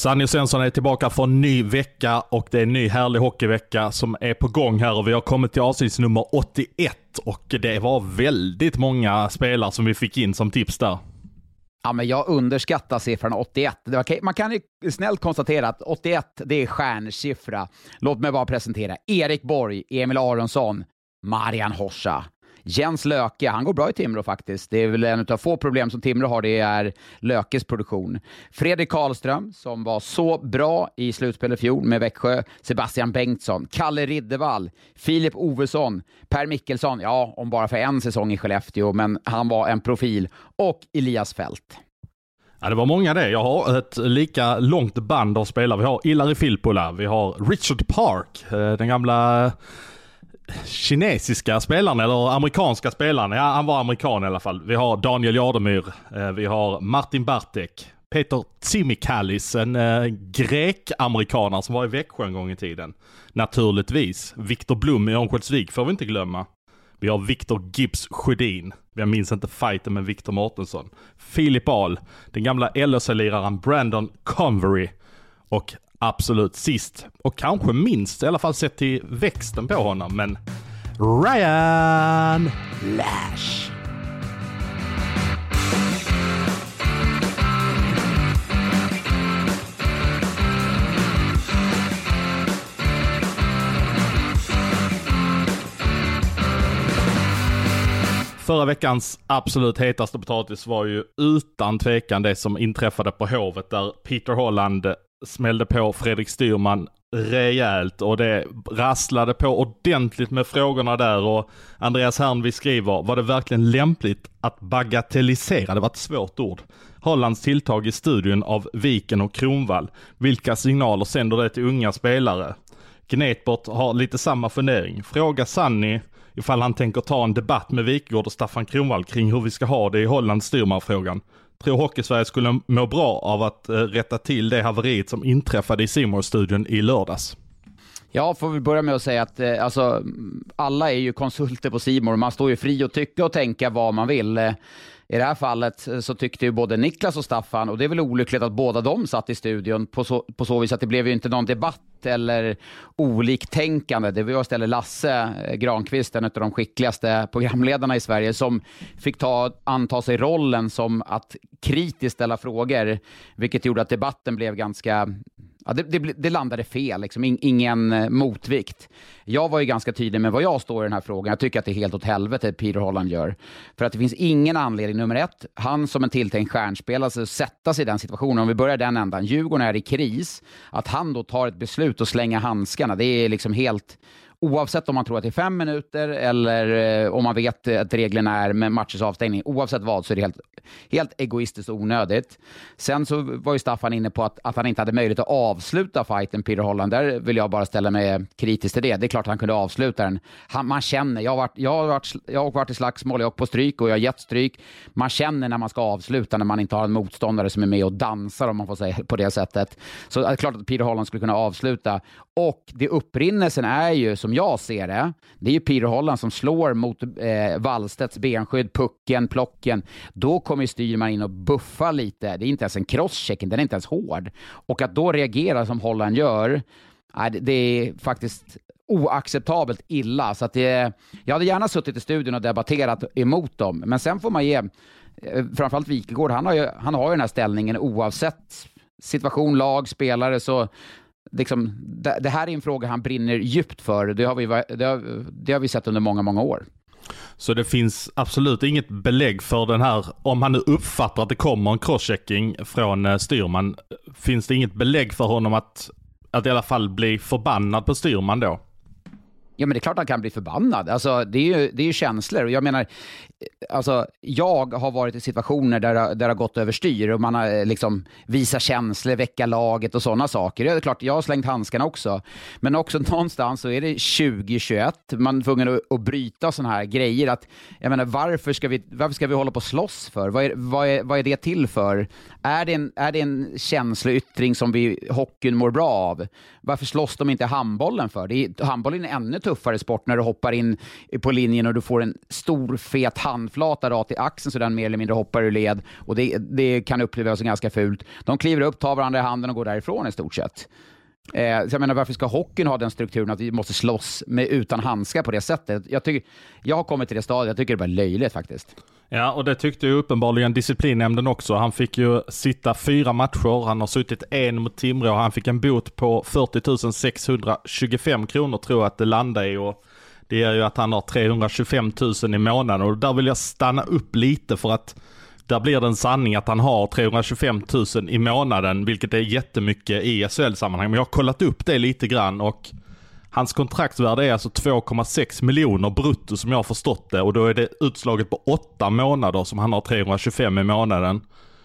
Sanny Svensson är tillbaka för en ny vecka och det är en ny härlig hockeyvecka som är på gång här och vi har kommit till avsnitt nummer 81 och det var väldigt många spelare som vi fick in som tips där. Ja, men jag underskattar siffran 81. Man kan ju snällt konstatera att 81, det är stjärnsiffra. Låt mig bara presentera Erik Borg, Emil Aronsson, Marian Horsa, Jens Löke, han går bra i Timrå faktiskt. Det är väl en av få problem som Timrå har, det är Lökes produktion. Fredrik Karlström, som var så bra i slutspelet i fjol med Växjö. Sebastian Bengtsson, Kalle Riddevall, Filip Ovesson, Per Mickelsson, ja, om bara för en säsong i Skellefteå, men han var en profil. Och Elias Fält. Ja, det var många det. Jag har ett lika långt band av spelare. Vi har Ilari Filppula, vi har Richard Park, eh, den gamla kinesiska spelaren eller amerikanska spelaren. Ja, han var amerikan i alla fall. Vi har Daniel Jardemyr, eh, vi har Martin Bartek, Peter Tsimikalis, en eh, äh, grek-amerikanare som var i Växjö en gång i tiden. Naturligtvis. Viktor Blom i Örnsköldsvik får vi inte glömma. Vi har Viktor Gibbs Sjödin. Jag minns inte fighten med Viktor Mårtensson. Filip Ahl, den gamla LHC-liraren Brandon Convery och absolut sist och kanske minst, i alla fall sett till växten på honom, men Ryan Lash. Förra veckans absolut hetaste potatis var ju utan tvekan det som inträffade på Hovet där Peter Holland smällde på Fredrik Styrman rejält och det rasslade på ordentligt med frågorna där och Andreas Hernvi skriver, var det verkligen lämpligt att bagatellisera, det var ett svårt ord, Hollands tilltag i studion av Viken och Kronvall? Vilka signaler sänder det till unga spelare? Gnetbort har lite samma fundering. Fråga Sanni ifall han tänker ta en debatt med Wikegård och Staffan Kronvall kring hur vi ska ha det i Hollands styrmanfrågan tror Hockeysverige skulle må bra av att eh, rätta till det haveriet som inträffade i simor studion i lördags. Ja, får vi börja med att säga att eh, alltså, alla är ju konsulter på Simor. Man står ju fri att tycka och tänka vad man vill. Eh, i det här fallet eh, så tyckte ju både Niklas och Staffan, och det är väl olyckligt att båda de satt i studion på så, på så vis att det blev ju inte någon debatt eller oliktänkande. Det var istället Lasse eh, Granqvist, en av de skickligaste programledarna i Sverige, som fick ta, anta sig rollen som att kritiskt ställa frågor, vilket gjorde att debatten blev ganska Ja, det, det, det, landade fel, liksom. ingen eh, motvikt. Jag var ju ganska tydlig med vad jag står i den här frågan. Jag tycker att det är helt åt helvete Peter Holland gör. För att det finns ingen anledning, nummer ett, han som en tilltänkt stjärnspelare, alltså, sätta sig i den situationen. Om vi börjar den ändan, Djurgården är i kris, att han då tar ett beslut och slänga handskarna, det är liksom helt oavsett om man tror att det är fem minuter eller eh, om man vet eh, att reglerna är med matchers avstängning. Oavsett vad så är det helt, helt egoistiskt och onödigt. Sen så var ju Staffan inne på att, att han inte hade möjlighet att avsluta fighten, Peter Holland. Där vill jag bara ställa mig kritisk till det. Det är klart att han kunde avsluta den. Han, man känner, jag har, varit, jag, har varit, jag har varit i slagsmål, jag har åkt på stryk och jag har gett stryk. Man känner när man ska avsluta, när man inte har en motståndare som är med och dansar, om man får säga på det sättet. Så det är klart att Peter Holland skulle kunna avsluta. Och det upprinnelsen är ju, som som jag ser det, det är ju Peter Holland som slår mot eh, Wallstedts benskydd, pucken, plocken. Då kommer Styrman in och buffar lite. Det är inte ens en crosscheck, den är inte ens hård. Och att då reagera som Holland gör, eh, det är faktiskt oacceptabelt illa. Så att det, jag hade gärna suttit i studion och debatterat emot dem, men sen får man ge eh, framförallt Wikegård, han har ju, han har ju den här ställningen oavsett situation, lag, spelare, så liksom, det, det, här är en fråga han brinner djupt för. Det har vi, det har, det har vi sett under många, många år. Så det finns absolut inget belägg för den här, om han nu uppfattar att det kommer en crosschecking från eh, styrman, finns det inget belägg för honom att, att i alla fall bli förbannad på styrman då? Ja, men det är klart han kan bli förbannad. Alltså, det, är ju, det är ju känslor. Jag menar, eh, alltså, jag har varit i situationer där, där det har gått överstyr och man har eh, liksom visat känslor, väcka laget och sådana saker. Det är klart, jag har slängt handskarna också. Men också någonstans så är det 2021. Man är tvungen att, att bryta sådana här grejer. Att, jag menar, varför ska vi, varför ska vi hålla på och slåss för? Vad är, vad är, vad är det till för? Är det, en, är det en känsloyttring som vi, hockeyn mår bra av? Varför slåss de inte handbollen för? Det är, handbollen är en ännu tuffare sport när du hoppar in på linjen och du får en stor fet handflata rakt i axeln så den mer eller mindre hoppar ur led. Och det, det kan upplevas som ganska fult. De kliver upp, tar varandra i handen och går därifrån i stort sett. Eh, så jag menar, varför ska hockeyn ha den strukturen att vi måste slåss med, utan handskar på det sättet? Jag, tycker, jag har kommit till det stadiet, jag tycker det är bara löjligt faktiskt. Ja, och det tyckte ju uppenbarligen disciplinnämnden också. Han fick ju sitta fyra matcher, han har suttit en mot Timrå, han fick en bot på 40 625 kronor tror jag att det landade i. Och det är ju att han har 325 000 i månaden och där vill jag stanna upp lite för att där blir det en sanning att han har 325 000 i månaden, vilket är jättemycket i SHL-sammanhang. Men jag har kollat upp det lite grann och Hans kontraktsvärde är alltså 2,6 miljoner brutto som jag har förstått det och då är det utslaget på åtta månader som han har 325 i månaden.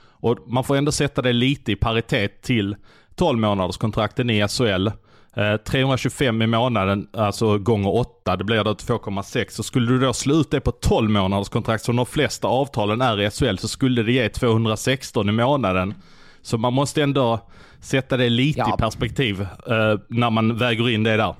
Och man får ändå sätta det lite i paritet till 12 månaders kontrakten i SHL. Eh, 325 i månaden, alltså gånger 8, det blir då 2,6. Så skulle du då slå ut det på 12 månaders kontrakt som de flesta avtalen är i SHL så skulle det ge 216 i månaden. Så man måste ändå sätta det lite ja. i perspektiv eh, när man väger in det där.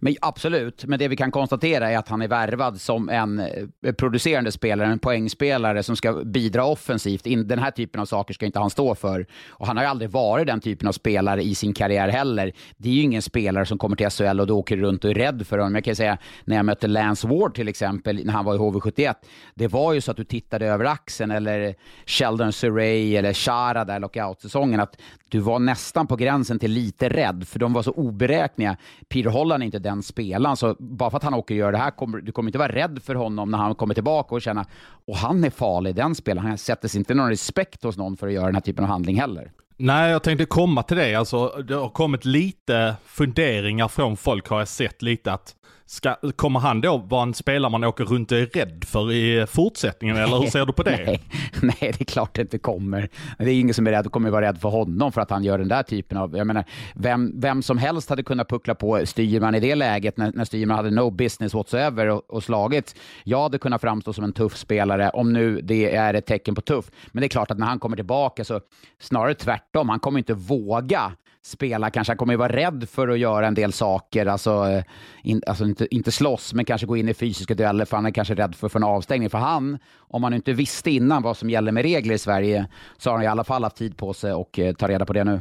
Men absolut, men det vi kan konstatera är att han är värvad som en eh, producerande spelare, en poängspelare som ska bidra offensivt. Den här typen av saker ska inte han stå för. Och han har ju aldrig varit den typen av spelare i sin karriär heller. Det är ju ingen spelare som kommer till SHL och då åker runt och är rädd för honom. Jag kan säga, när jag mötte Lance Ward till exempel, när han var i HV71, det var ju så att du tittade över axeln, eller Sheldon Surrey eller Shara där lockout-säsongen, att du var nästan på gränsen till lite rädd, för de var så oberäkneliga. Peter Holland är inte den spelaren, så bara för att han åker och gör det här, kommer, du kommer inte vara rädd för honom när han kommer tillbaka och känna, och han är farlig, den spelaren. Han sätter sig inte någon respekt hos någon för att göra den här typen av handling heller. Nej, jag tänkte komma till det. Alltså, det har kommit lite funderingar från folk har jag sett lite att Ska, kommer han då vara en spelare man åker runt och är rädd för i fortsättningen, eller hur ser du på det? Nej, nej, det är klart det inte kommer. Det är ingen som är rädd kommer vara rädd för honom för att han gör den där typen av... Jag menar, vem, vem som helst hade kunnat puckla på Styrman i det läget när, när Styrman hade no business whatsoever och, och slagit. Jag hade kunnat framstå som en tuff spelare, om nu det är ett tecken på tuff. Men det är klart att när han kommer tillbaka så snarare tvärtom. Han kommer inte våga spela kanske. Han kommer ju vara rädd för att göra en del saker, alltså, eh, in, alltså inte, inte slåss, men kanske gå in i fysiska dueller för han är kanske rädd för att få en avstängning. För han, om man inte visste innan vad som gäller med regler i Sverige, så har han i alla fall haft tid på sig och eh, ta reda på det nu.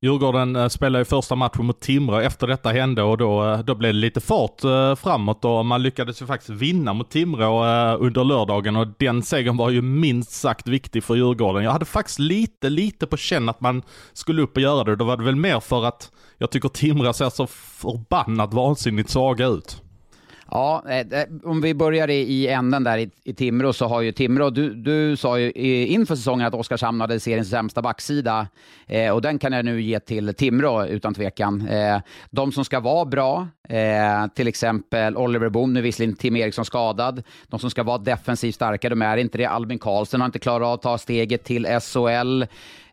Djurgården eh, spelade ju första matchen mot Timrå efter detta hände och då, eh, då blev det lite fart eh, framåt och man lyckades ju faktiskt vinna mot Timrå under lördagen och den segern var ju minst sagt viktig för Djurgården. Jag hade faktiskt lite, lite på känn att man skulle upp och göra det. Då var det väl mer för att jag tycker Timrå ser så förbannat vansinnigt svaga ut. Ja, eh, eh, om vi börjar i änden där i, i Timrå så har ju Timrå, du, du sa ju inför säsongen att Oskarshamn hade seriens sämsta backsida eh, och den kan jag nu ge till Timrå utan tvekan. Eh, de som ska vara bra, eh, till exempel Oliver Boom, nu visserligen Tim Eriksson skadad, de som ska vara defensivt starka, de är inte det. Albin Karlsson har inte klarat av att ta steget till SHL.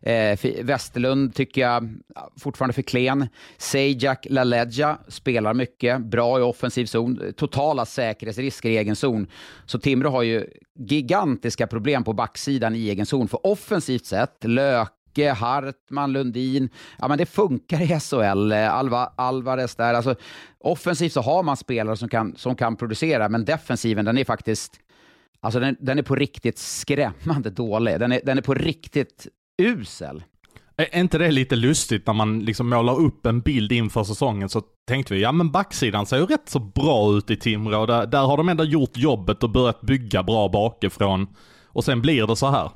Eh, Westerlund tycker jag fortfarande för klen. Sejak LaLeggia spelar mycket, bra i offensiv zon, totala säkerhetsrisker i egen zon. Så Timrå har ju gigantiska problem på backsidan i egen zon. För offensivt sett, Lök Hartman, Lundin. Ja, men det funkar i SHL. Eh, Alva, Alvarez där. Alltså, offensivt så har man spelare som kan, som kan producera, men defensiven den är faktiskt Alltså den, den är på riktigt skrämmande dålig. Den är, den är på riktigt usel. Är inte det lite lustigt när man liksom målar upp en bild inför säsongen så tänkte vi, ja men backsidan ser ju rätt så bra ut i Timrå. Där, där har de ändå gjort jobbet och börjat bygga bra bakifrån. Och sen blir det så här.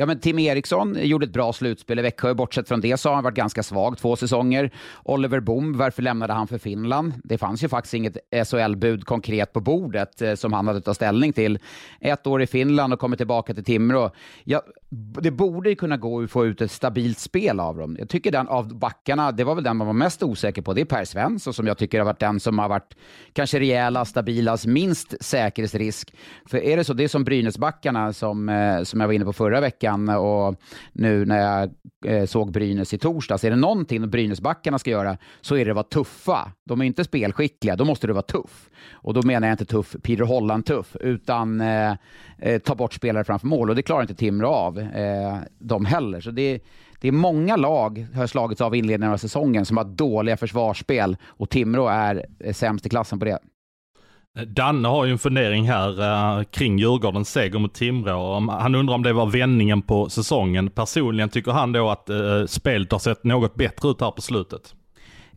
Ja, men Tim Eriksson gjorde ett bra slutspel i Växjö. Bortsett från det så har han varit ganska svag två säsonger. Oliver Boom, varför lämnade han för Finland? Det fanns ju faktiskt inget SHL-bud konkret på bordet eh, som han hade tagit ställning till. Ett år i Finland och kommer tillbaka till Timrå. Ja, det borde ju kunna gå att få ut ett stabilt spel av dem. Jag tycker den av backarna, det var väl den man var mest osäker på. Det är Per Svensson som jag tycker har varit den som har varit kanske rejäla, stabilast, minst säkerhetsrisk. För är det så, det är som Brynäsbackarna som, eh, som jag var inne på förra veckan och nu när jag eh, såg Brynäs i torsdags. Är det någonting Brynäsbackarna ska göra så är det att vara tuffa. De är inte spelskickliga, då måste du vara tuff. Och då menar jag inte tuff Peter Holland-tuff, utan eh, eh, ta bort spelare framför mål. Och det klarar inte Timrå av, eh, de heller. Så det, det är många lag, har slagits av inledningen av säsongen, som har dåliga försvarsspel och Timrå är eh, sämst i klassen på det. Danne har ju en fundering här eh, kring Djurgårdens seger mot Timrå. Han undrar om det var vändningen på säsongen. Personligen tycker han då att eh, spelet har sett något bättre ut här på slutet.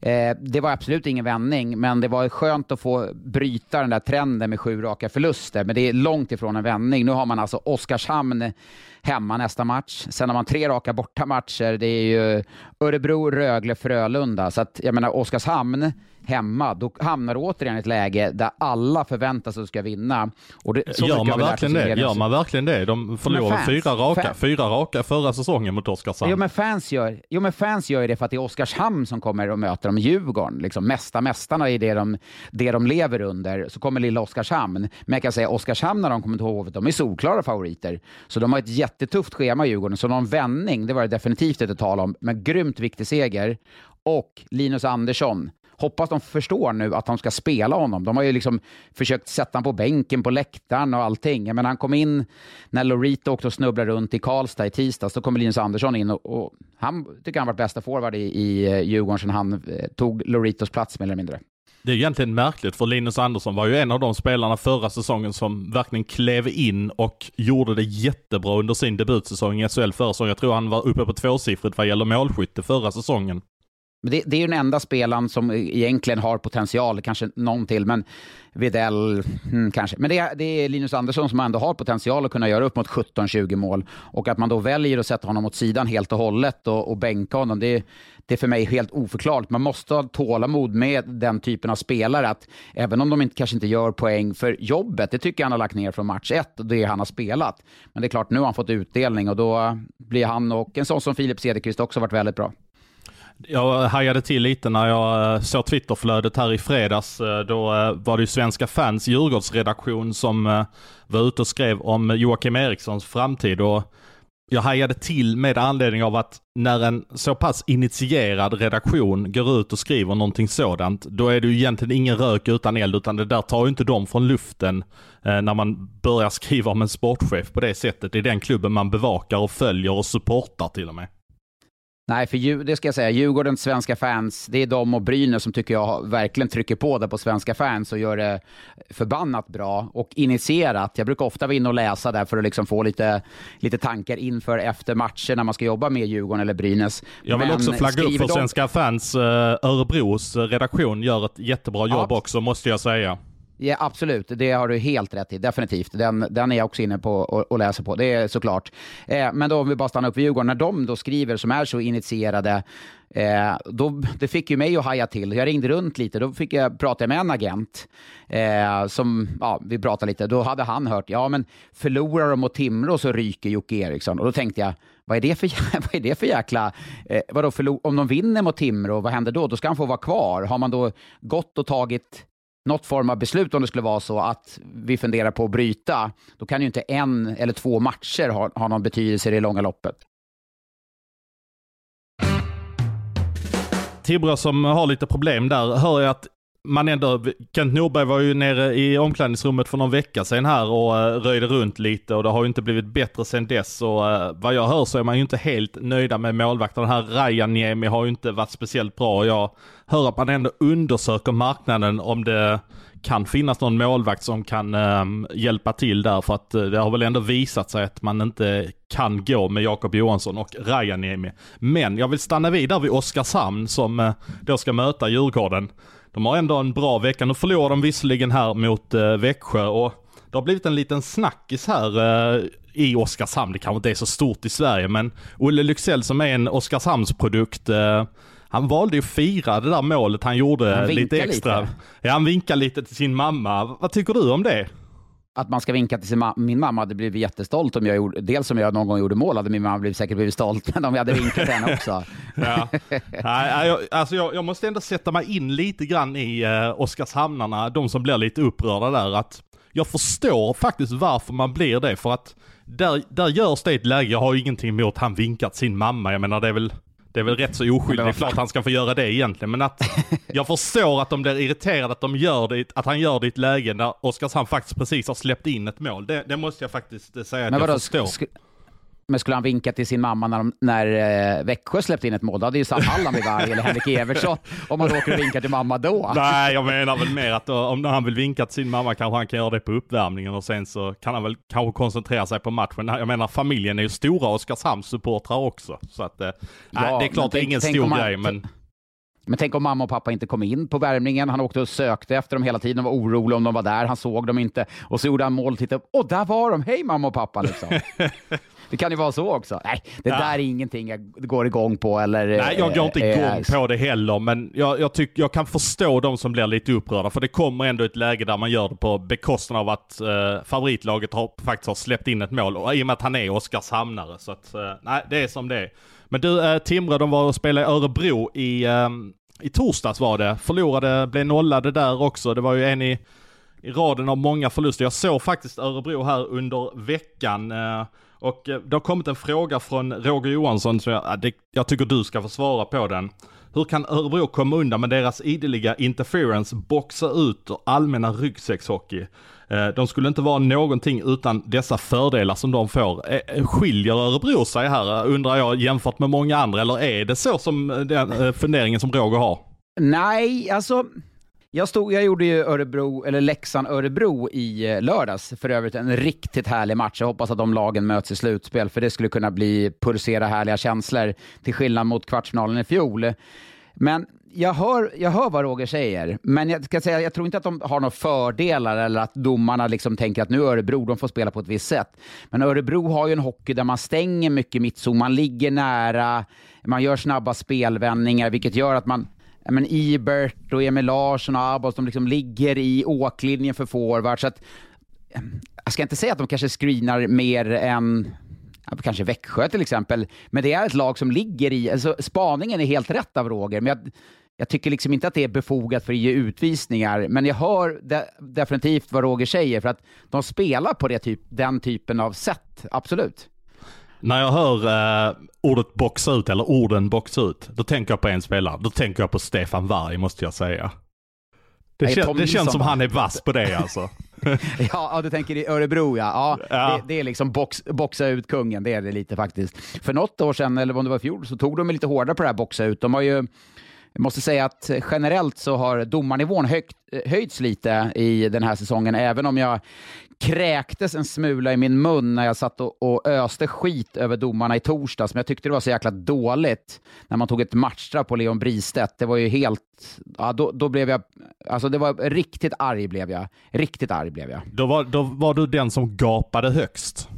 Eh, det var absolut ingen vändning, men det var skönt att få bryta den där trenden med sju raka förluster. Men det är långt ifrån en vändning. Nu har man alltså Oskarshamn hemma nästa match. Sen har man tre raka bortamatcher. Det är ju Örebro, Rögle, Frölunda. Så att, jag menar, Oskarshamn hemma, då hamnar du återigen i ett läge där alla förväntar sig att du ska vinna. Och det, Gör man verkligen det? Gör man verkligen det? De förlorade fyra raka, fyra raka förra säsongen mot Oskarshamn. Jo men, fans gör, jo, men fans gör det för att det är Oskarshamn som kommer och möter dem. Djurgården, liksom, mästa mästarna är det de, det de lever under. Så kommer lilla Oskarshamn. Men jag kan säga Oskarshamn när de kommer till Hovet, de är solklara favoriter. Så de har ett jättetufft schema Djurgården, så någon vändning, det var det definitivt inte tal om. Men grymt viktig seger. Och Linus Andersson, hoppas de förstår nu att de ska spela honom. De har ju liksom försökt sätta honom på bänken på läktaren och allting. Men han kom in när Lorito åkte och snubblade runt i Karlstad i tisdags. Då kommer Linus Andersson in och, och han tycker han varit bästa forward i, i eh, Djurgården sedan han eh, tog Loritos plats mer eller mindre. Det är egentligen märkligt för Linus Andersson var ju en av de spelarna förra säsongen som verkligen klev in och gjorde det jättebra under sin debutsäsong i SHL förra säsongen. Jag tror han var uppe på tvåsiffrigt vad gäller målskytte förra säsongen. Men det, det, är ju den enda spelaren som e- egentligen har potential, kanske någon till, men Videll hmm, kanske. Men det, det, är Linus Andersson som ändå har potential att kunna göra upp mot 17-20 mål. Och att man då väljer att sätta honom åt sidan helt och hållet och, och bänka honom, det, det är för mig helt oförklarligt. Man måste ha tålamod med den typen av spelare, att även om de inte, kanske inte gör poäng för jobbet, det tycker jag han har lagt ner från match ett och det han har spelat. Men det är klart, nu har han fått utdelning och då blir han och en sån som Filip Cederqvist också varit väldigt bra. Jag hajade till lite när jag eh, såg Twitterflödet här i fredags. Eh, då eh, var det ju Svenska fans Djurgårdsredaktion som var ute och skrev om Joakim Erikssons framtid. Och jag hajade till med anledning av att när en så pass initierad redaktion går ut och skriver någonting sådant, då är det ju egentligen ingen rök utan eld, utan det där tar ju inte dem från luften när man börjar skriva om en sportchef på det sättet. Det är den klubben man bevakar och följer och supportar till och med. Nej, för det ska jag säga, Djurgårdens svenska fans, det är de och Brynäs som tycker jag verkligen trycker på där på svenska fans och gör det förbannat bra och initierat. Jag brukar ofta vara inne och läsa där för att liksom få lite, lite tankar inför efter matcher när man ska jobba med Djurgården eller Brynäs. Jag vill Men också flagga upp för de... svenska fans. Eh, Örebros redaktion gör ett jättebra jobb ja. också, måste jag säga. Ja, absolut, det har du helt rätt i. Definitivt. Den, den är jag också inne på och, och läser på. Det är såklart. Eh, men då om vi bara stannar upp vid Djurgården. När de då skriver, som är så initierade, eh, då, det fick ju mig att haja till. Jag ringde runt lite. Då fick jag prata med en agent. Eh, som, ja, vi pratade lite. Då hade han hört, ja men förlorar de mot Timrå så ryker Jocke Eriksson. Och då tänkte jag, vad är det för, vad är det för jäkla... Eh, vadå, om de vinner mot Timrå, vad händer då? Då ska han få vara kvar. Har man då gått och tagit något form av beslut om det skulle vara så att vi funderar på att bryta, då kan ju inte en eller två matcher ha, ha någon betydelse i det långa loppet. Tibro som har lite problem där, hör jag att man ändå, Kent Norberg var ju nere i omklädningsrummet för någon vecka sedan här och uh, röjde runt lite och det har ju inte blivit bättre sedan dess och uh, vad jag hör så är man ju inte helt nöjda med målvakten. Den här Rajaniemi har ju inte varit speciellt bra. Jag hör att man ändå undersöker marknaden om det kan finnas någon målvakt som kan um, hjälpa till där för att uh, det har väl ändå visat sig att man inte kan gå med Jakob Johansson och Rajaniemi. Men jag vill stanna vid där vid Oskarshamn som uh, då ska möta Djurgården. De har ändå en bra vecka. Nu förlorar de visserligen här mot eh, Växjö och det har blivit en liten snackis här uh, i Oskarshamn. Det kanske inte är så stort i Sverige, men Olle Lycksell som är en Oskarshamnsprodukt uh, han valde ju att fira det där målet han gjorde han lite extra. Lite. Ja, han vinkade lite till sin mamma. Vad tycker du om det? Att man ska vinka till sin ma min mamma hade blivit jättestolt om jag gjorde, dels om jag någon gång gjorde mål hade min mamma blivit, säkert blivit stolt, men om jag hade vinkat till henne också. ja. Nej, jag, alltså jag, jag, måste ändå sätta mig in lite grann i eh, Oskarshamnarna, de som blir lite upprörda där, att jag förstår faktiskt varför man blir det, för att där, där görs det ett läge, jag har ju ingenting emot han vinkat sin mamma, jag menar det är väl det är väl rätt så oskyldigt, det är klart han ska få göra det egentligen, men att jag förstår att de blir irriterade att, de gör det, att han gör det i ett läge när Oskarshamn faktiskt precis har släppt in ett mål. Det, det måste jag faktiskt säga att men jag förstår. Sk men skulle han vinka till sin mamma när, de, när eh, Växjö släppte in ett mål, då hade ju Sam Hallam vid varg eller Henrik Evertsson om man åker och vinkar till mamma då. Nej, jag menar väl mer att då, om han vill vinka till sin mamma kanske han kan göra det på uppvärmningen och sen så kan han väl kanske koncentrera sig på matchen. Jag menar familjen är ju stora Oskarshamns-supportrar också. Så att, eh, ja, det är klart det är ingen stor man, grej men... Men tänk om mamma och pappa inte kom in på värmningen. Han åkte och sökte efter dem hela tiden och var orolig om de var där. Han såg dem inte. Och så gjorde han mål och tittade. Och där var de! Hej mamma och pappa! Liksom. Det kan ju vara så också. Nej, det ja. där är ingenting jag går igång på eller... Nej, jag går inte eh, igång äh, på det heller, men jag, jag, tyck, jag kan förstå de som blir lite upprörda, för det kommer ändå ett läge där man gör det på bekostnad av att eh, favoritlaget har, faktiskt har släppt in ett mål, och i och med att han är Oskarshamnare. Så att, eh, nej, det är som det är. Men du, eh, Timrå, de var och spelade i Örebro i, eh, i torsdags var det. Förlorade, blev nollade där också. Det var ju en i, i raden av många förluster. Jag såg faktiskt Örebro här under veckan. Och eh, det har kommit en fråga från Roger Johansson, som jag, ah, det, jag tycker du ska få svara på den. Hur kan Örebro komma undan med deras ideliga interference, boxa ut och allmänna ryggsäckshockey? Eh, de skulle inte vara någonting utan dessa fördelar som de får. Eh, eh, skiljer Örebro sig här, undrar jag, jämfört med många andra, eller är det så som den funderingen som Roger har? Nej, alltså jag, stod, jag gjorde ju Örebro, eller Leksand-Örebro i eh, lördags. För övrigt en riktigt härlig match. Jag hoppas att de lagen möts i slutspel, för det skulle kunna bli pulsera härliga känslor, till skillnad mot kvartsfinalen i fjol. Men jag hör, jag hör vad Roger säger, men jag ska säga, jag tror inte att de har några fördelar eller att domarna liksom tänker att nu är Örebro, de får spela på ett visst sätt. Men Örebro har ju en hockey där man stänger mycket mittzon, man ligger nära, man gör snabba spelvändningar, vilket gör att man men Ibert och Emil Larsson och Abbas, de liksom ligger i åklinjen för forward. Så att, ehm, jag ska inte säga att de kanske screenar mer än kanske Växjö till exempel, men det är ett lag som ligger i, alltså spaningen är helt rätt av Roger, men jag, jag tycker liksom inte att det är befogat för att ge utvisningar, men jag hör de, definitivt vad Roger säger, för att de spelar på det typ, den typen av sätt, absolut. När jag hör uh, ordet boxa ut, eller orden boxa ut, då tänker jag på en spelare. Då tänker jag på Stefan Varg, måste jag säga. Det, Nej, kän, det känns som han är vass på det alltså. ja, du tänker i Örebro ja. ja, ja. Det, det, är liksom box, boxa ut kungen, det är det lite faktiskt. För något år sedan, eller om det var i fjol, så tog de lite hårdare på det här boxa ut. De har ju jag måste säga att generellt så har domarnivån högt, höjts lite i den här säsongen, även om jag kräktes en smula i min mun när jag satt och, och öste skit över domarna i torsdags, men jag tyckte det var så jäkla dåligt när man tog ett matchstraff på Leon Bristedt. Det var ju helt... Ja, då, då blev jag... Alltså det var riktigt arg blev jag. Riktigt arg blev jag. Då var, då var du den som gapade högst.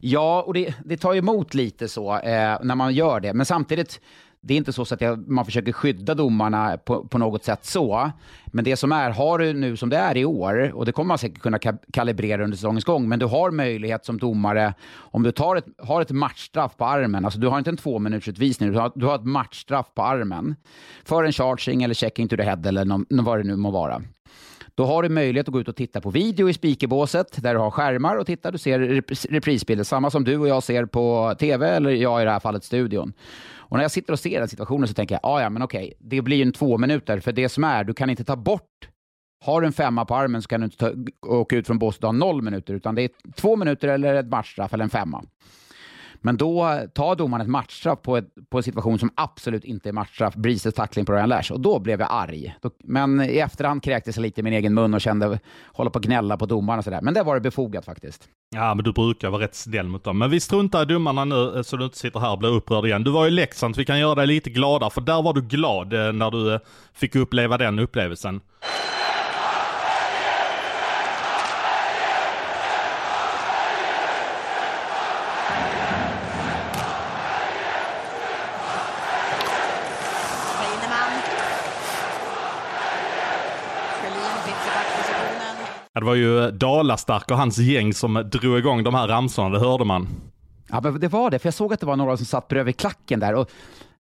Ja, och det, det tar emot lite så eh, när man gör det, men samtidigt det är inte så att jag, man försöker skydda domarna på, på, något sätt så. Men det som är, har du nu som det är i år, och det kommer man säkert kunna kalibrera under säsongens gång, men du har möjlighet som domare, om du tar ett, har ett matchstraff på armen, alltså du har inte en två minuters utvisning, du har, du har ett matchstraff på armen för en charging eller checking to the head eller någon, vad det nu må vara. Då har du möjlighet att gå ut och titta på video i speakerbåset där du har skärmar och titta, du ser reprisbilder, samma som du och jag ser på tv eller jag i det här fallet studion. Och när jag sitter och ser den situationen så tänker jag, ah, ja men okej, det blir en två minuter, för det som är, du kan inte ta bort har du en femma på armen så kan du inte ta, åka ut från båset och ha noll minuter, utan det är två minuter eller ett matchstraff eller en femma. Men då tar domaren ett matchstraff på, ett, på en situation som absolut inte är matchstraff, Brises tackling på Ryan Lash, och då blev jag arg. Då, men i efterhand kräktes jag lite i min egen mun och kände, hålla på att gnälla på domaren och sådär. Men det var det befogat faktiskt. Ja, men du brukar vara rätt snäll mot dem. Men vi struntar i domarna nu eh, så du inte sitter här och blir upprörd igen. Du var i Leksand, så vi kan göra dig lite gladare, för där var du glad eh, när du eh, fick uppleva den upplevelsen. Det var ju Dalastark och hans gäng som drog igång de här ramsorna, det hörde man. Ja, men det var det, för jag såg att det var några som satt bredvid klacken där. Och,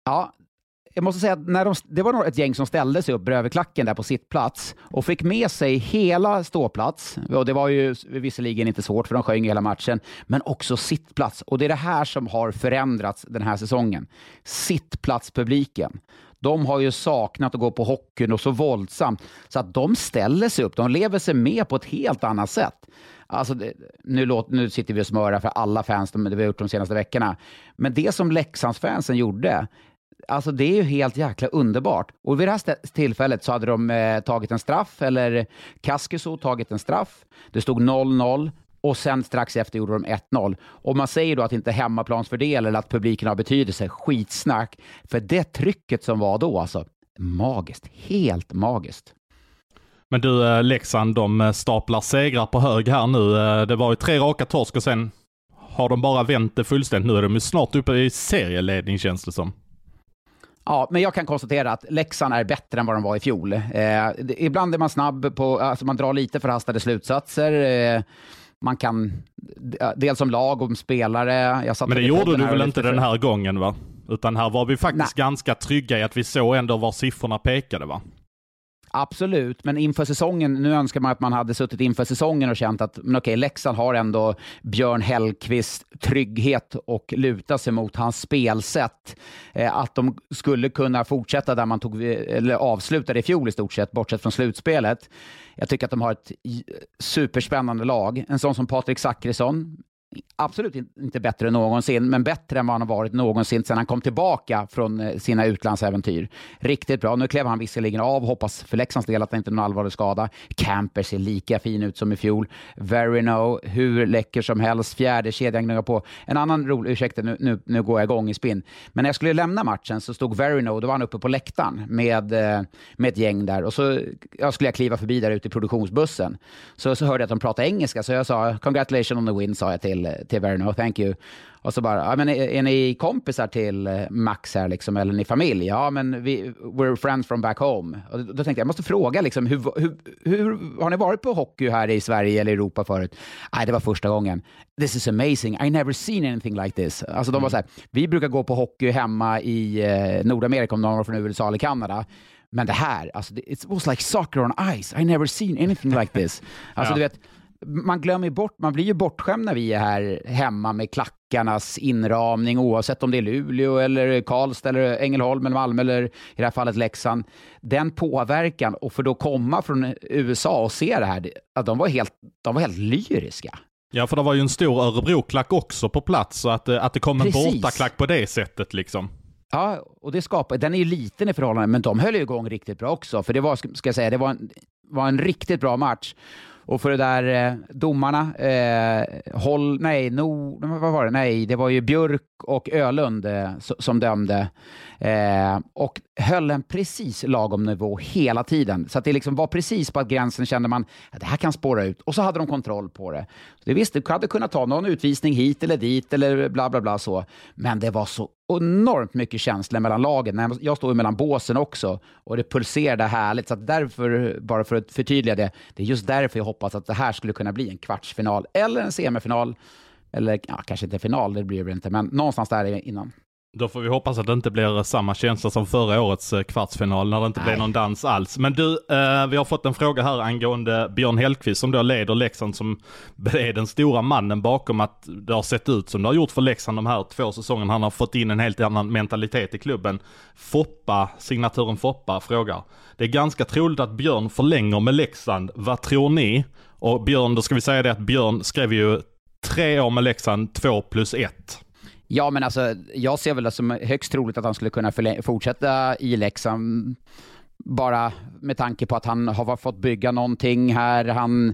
ja, jag måste säga att när de, det var ett gäng som ställde sig upp bredvid klacken där på sitt plats och fick med sig hela ståplats. Och det var ju visserligen inte svårt för de sjöng hela matchen, men också sittplats. Och det är det här som har förändrats den här säsongen. Sittplatspubliken. De har ju saknat att gå på hockeyn och så våldsamt, så att de ställer sig upp. De lever sig med på ett helt annat sätt. Alltså, nu, låter, nu sitter vi och smörar för alla fans, det vi har gjort de senaste veckorna. Men det som Leksandsfansen gjorde, alltså det är ju helt jäkla underbart. Och vid det här tillfället så hade de eh, tagit en straff, eller Kaskiso tagit en straff. Det stod 0-0 och sen strax efter gjorde de 1-0. Och man säger då att inte hemmaplansfördel eller att publiken har betydelse, skitsnack. För det trycket som var då, alltså, magiskt. Helt magiskt. Men du, eh, Leksand, de eh, staplar segrar på hög här nu. Eh, det var ju tre raka torsk och sen har de bara vänt det fullständigt. Nu är de ju snart uppe i serieledning känns det som. Ja, men jag kan konstatera att Leksand är bättre än vad de var i fjol. Eh, ibland är man snabb på, alltså man drar lite förhastade slutsatser. Eh, man kan, dels som lag och som spelare. men det gjorde du väl inte den här gången va? Utan här var vi faktiskt Nej. ganska trygga i att vi såg ändå var siffrorna pekade va? Absolut, men inför säsongen, nu önskar man att man hade suttit inför säsongen och känt att men okej, Leksand har ändå Björn Hellkvist trygghet och luta sig mot hans spelsätt. Eh, att de skulle kunna fortsätta där man tog, eh, eller avslutade i fjol i stort sett, bortsett från slutspelet. Jag tycker att de har ett superspännande lag. En sån som Patrik Zackrisson, absolut inte bättre än någonsin, men bättre än vad han har varit någonsin sedan han kom tillbaka från eh, sina utlandsäventyr. Riktigt bra. Nu klev han visserligen av, hoppas för Leksands del att det inte är någon allvarlig skada. Camper ser lika fin ut som i fjol. Verino, hur läcker som helst. Fjärde kedjan gnuggar på. En annan rolig, ursäkta nu, nu, nu går jag igång i spinn, men när jag skulle lämna matchen så stod Verino, då var han uppe på läktaren med, eh, med ett gäng där och så jag skulle jag kliva förbi där ute i produktionsbussen. Så, så hörde jag att de pratade engelska, så jag sa “Congratulations on the win” sa jag till till, till Verno, thank you. Och så bara, ja, men är, är ni kompisar till eh, Max här liksom, eller ni familj? Ja, men vi, we're friends from back home. Och då, då tänkte jag, jag måste fråga, liksom, hur, hur, hur, har ni varit på hockey här i Sverige eller Europa förut? Nej, det var första gången. This is amazing, I never seen anything like this. Alltså de var så här, vi brukar gå på hockey hemma i eh, Nordamerika, om någon var från USA eller Kanada. Men det här, alltså, it was like soccer on ice. I never seen anything like this. Alltså, ja. du vet, man glömmer bort, man blir ju bortskämd när vi är här hemma med klackarnas inramning, oavsett om det är Luleå eller Karlstad eller Ängelholm eller Malmö eller i det här fallet Leksand. Den påverkan och för då komma från USA och se det här, att de var helt, de var helt lyriska. Ja, för det var ju en stor Örebro-klack också på plats, så att, att det kom en bortaklack på det sättet liksom. Ja, och det skapar, den är ju liten i förhållande, men de höll ju igång riktigt bra också, för det var, ska jag säga, det var en, var en riktigt bra match. Och för det där eh, domarna, eh, håll, nej, no, vad var det? Nej, det var ju Björk och Ölund eh, som dömde. Eh, och höll en precis lagom nivå hela tiden. Så att det liksom var precis på att gränsen kände man att det här kan spåra ut. Och så hade de kontroll på det. Så det visst, du hade kunnat ta någon utvisning hit eller dit eller bla bla bla så. Men det var så enormt mycket känslor mellan lagen. Jag står ju mellan båsen också och det pulserade härligt. Så därför, bara för att förtydliga det, det är just därför jag hoppas att det här skulle kunna bli en kvartsfinal eller en semifinal. Eller ja, kanske inte final, det blir det inte, men någonstans där innan. Då får vi hoppas att det inte blir samma känsla som förra årets eh, kvartsfinal när det inte Nej. blev någon dans alls. Men du, eh, vi har fått en fråga här angående Björn Hellkvist som då leder Leksand som är den stora mannen bakom att det har sett ut som det har gjort för Leksand de här två säsongerna. Han har fått in en helt annan mentalitet i klubben. Foppa, signaturen Foppa frågar. Det är ganska troligt att Björn förlänger med Leksand. Vad tror ni? Och Björn, då ska vi säga det att Björn skrev ju tre år med Leksand, två plus ett. Ja, men alltså, jag ser väl det som högst troligt att han skulle kunna fortsätta i Leksand. Bara med tanke på att han har fått bygga någonting här. Han,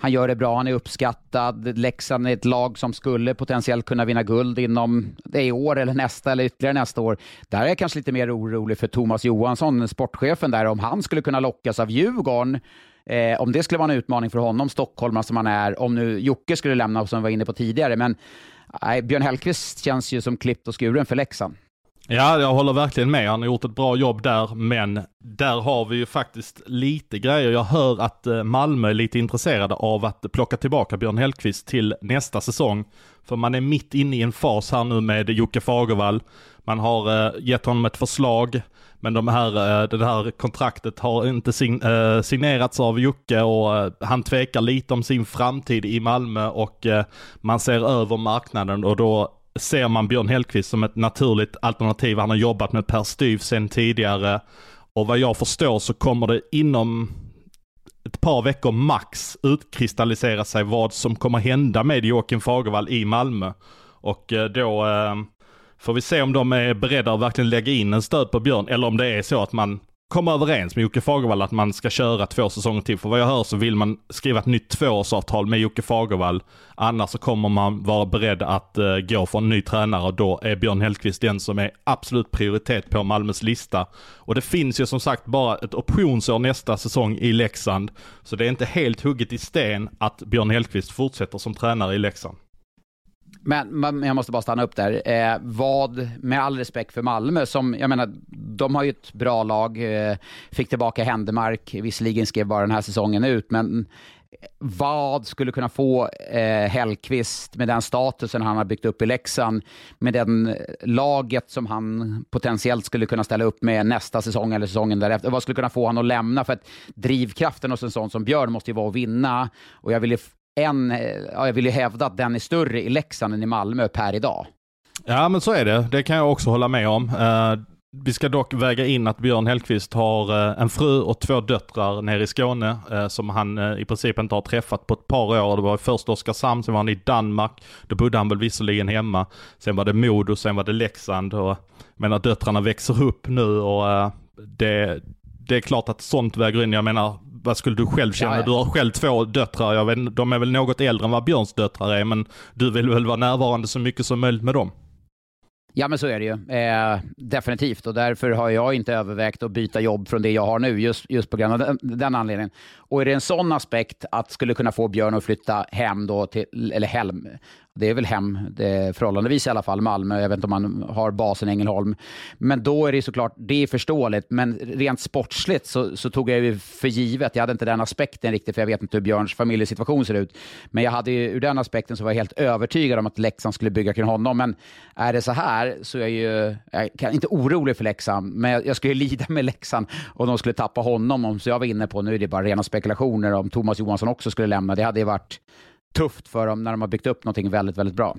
han gör det bra, han är uppskattad. Leksand är ett lag som skulle potentiellt kunna vinna guld inom det i år eller nästa eller ytterligare nästa år. Där är jag kanske lite mer orolig för Thomas Johansson, sportchefen där, om han skulle kunna lockas av Djurgården Eh, om det skulle vara en utmaning för honom, stockholmare som han är, om nu Jocke skulle lämna, som vi var inne på tidigare. Men Nej, Björn Hellkvist känns ju som klippt och skuren för Leksand. Ja, jag håller verkligen med. Han har gjort ett bra jobb där, men där har vi ju faktiskt lite grejer. Jag hör att eh, Malmö är lite intresserade av att plocka tillbaka Björn Hellkvist till nästa säsong. För man är mitt inne i en fas här nu med Jocke Fagervall. Man har eh, gett honom ett förslag, men de här, eh, det här kontraktet har inte eh, signerats av Jocke och eh, han tvekar lite om sin framtid i Malmö och man ser över marknaden och då ser man Björn Hellkvist som ett naturligt alternativ. Han har jobbat med Per Styv sen tidigare och vad jag förstår så kommer det inom ett par veckor max utkristallisera sig vad som kommer hända med Joakim Fagervall i Malmö. Och då får vi se om de är beredda att verkligen lägga in en stöd på Björn eller om det är så att man kommer överens med Jocke Fagervall att man ska köra två säsonger till. För vad jag hör så vill man skriva ett nytt tvåårsavtal med Jocke Fagervall. Annars så kommer man vara beredd att uh, gå för en ny tränare och då är Björn Hellkvist den som är absolut prioritet på Malmös lista. Och det finns ju som sagt bara ett optionsår nästa säsong i Leksand. Så det är inte helt hugget i sten att Björn Hellkvist fortsätter som tränare i Leksand. Men, men, jag måste bara stanna upp där. Eh, vad, med all respekt för Malmö, som, jag menar, de har ju ett bra lag, eh, fick tillbaka Händemark, visserligen skrev bara den här säsongen ut, men eh, vad skulle kunna få eh, Hellqvist med den statusen han har byggt upp i Leksand, med den eh, laget som han potentiellt skulle kunna ställa upp med nästa säsong eller säsongen därefter. Vad skulle kunna få honom att lämna? För att drivkraften hos en sån som Björn måste ju vara att vinna och jag vill ju en, eh, ja, jag vill ju hävda att den är större i Leksand än i Malmö per idag. Ja men så är det, det kan jag också hålla med om. Uh, vi ska dock väga in att Björn Hellkvist har eh, en fru och två döttrar nere i Skåne som han i princip inte har träffat på ett par år. Det var först Oskarshamn, sen var han i Danmark. Då bodde han väl visserligen hemma. Sen var det Modo, sen var det Leksand. Och, menar döttrarna växer upp nu och det, det är klart att sånt väger in. Jag menar, vad skulle du själv känna? Ja, ja. Du har själv två döttrar. Jag vet, de är väl något äldre än vad Björns döttrar är, men du vill väl vara närvarande så mycket som möjligt med dem? Ja, men så är det ju. Eh, definitivt. Och därför har jag inte övervägt att byta jobb från det jag har nu, just, just på grund av den, den anledningen. Och är det en sån aspekt att skulle kunna få Björn att flytta hem då till, eller hem, det är väl hem, det förhållandevis i alla fall, Malmö. Jag vet inte om man har basen i Ängelholm. Men då är det såklart, det är förståeligt. Men rent sportsligt så, så tog jag ju för givet, jag hade inte den aspekten riktigt, för jag vet inte hur Björns familjesituation ser ut. Men jag hade ju, ur den aspekten så var jag helt övertygad om att Leksand skulle bygga kring honom. Men är det så här så är jag ju, jag är inte orolig för Leksand, men jag, jag skulle lida med Leksand om de skulle tappa honom. Om, så jag var inne på, nu är det bara rena spekulationer, om Thomas Johansson också skulle lämna. Det hade ju varit tufft för dem när de har byggt upp någonting väldigt, väldigt bra.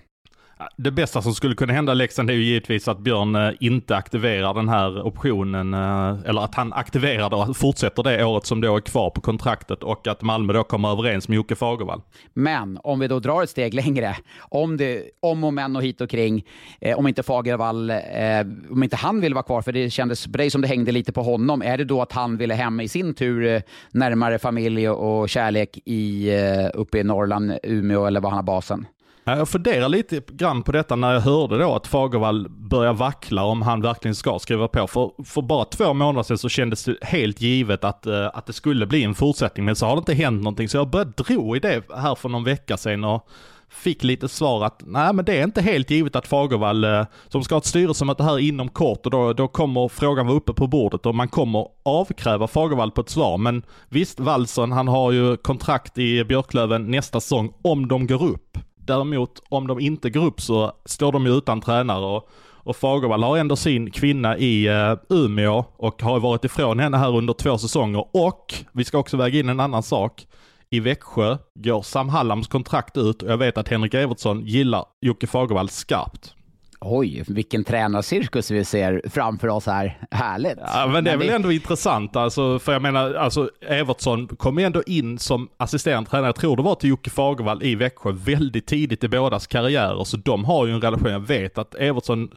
Det bästa som skulle kunna hända Leksand är ju givetvis att Björn eh, inte aktiverar den här optionen, eh, eller att han aktiverar det och fortsätter det året som då är kvar på kontraktet och att Malmö då kommer överens med Jocke Fagervall. Men om vi då drar ett steg längre, om, det, om och men och hit och kring, eh, om inte Fagervall, eh, om inte han vill vara kvar, för det kändes på dig som det hängde lite på honom, är det då att han ville hem i sin tur eh, närmare familj och kärlek i, eh, uppe i Norrland, Umeå eller var han har basen? Jag funderar lite grann på detta när jag hörde då att Fagervall börjar vackla om han verkligen ska skriva på. För, för bara två månader sedan så kändes det helt givet att, eh, att det skulle bli en fortsättning, men så har det inte hänt någonting. Så jag började dro i det här för någon vecka sedan och fick lite svar att nej men det är inte helt givet att Fagervall, eh, som ska ha ett styrelsemöte här inom kort och då, då kommer frågan vara uppe på bordet och man kommer avkräva Fagervall på ett svar. Men visst, Wallson han har ju kontrakt i Björklöven nästa säsong om de går upp. Däremot om de inte går upp så står de ju utan tränare och, och Fagervall har ändå sin kvinna i eh, Umeå och har varit ifrån henne här under två säsonger och vi ska också väga in en annan sak. I Växjö går Sam Hallams kontrakt ut och jag vet att Henrik Evertsson gillar Jocke Fagervall skarpt. Oj, vilken tränarcirkus vi ser framför oss här. Härligt. Ja, men det är men väl det... ändå intressant, alltså, för jag menar, alltså Evertsson kom ju ändå in som assisterande tränare, jag tror det var till Jocke Fagervall i Växjö, väldigt tidigt i bådas karriärer, så de har ju en relation. Jag vet att Evertsson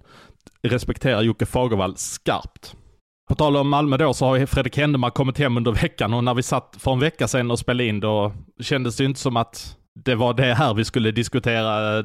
respekterar Jocke Fagervall skarpt. På tal om Malmö då så har Fredrik Händemark kommit hem under veckan och när vi satt för en vecka sedan och spelade in då kändes det inte som att det var det här vi skulle diskutera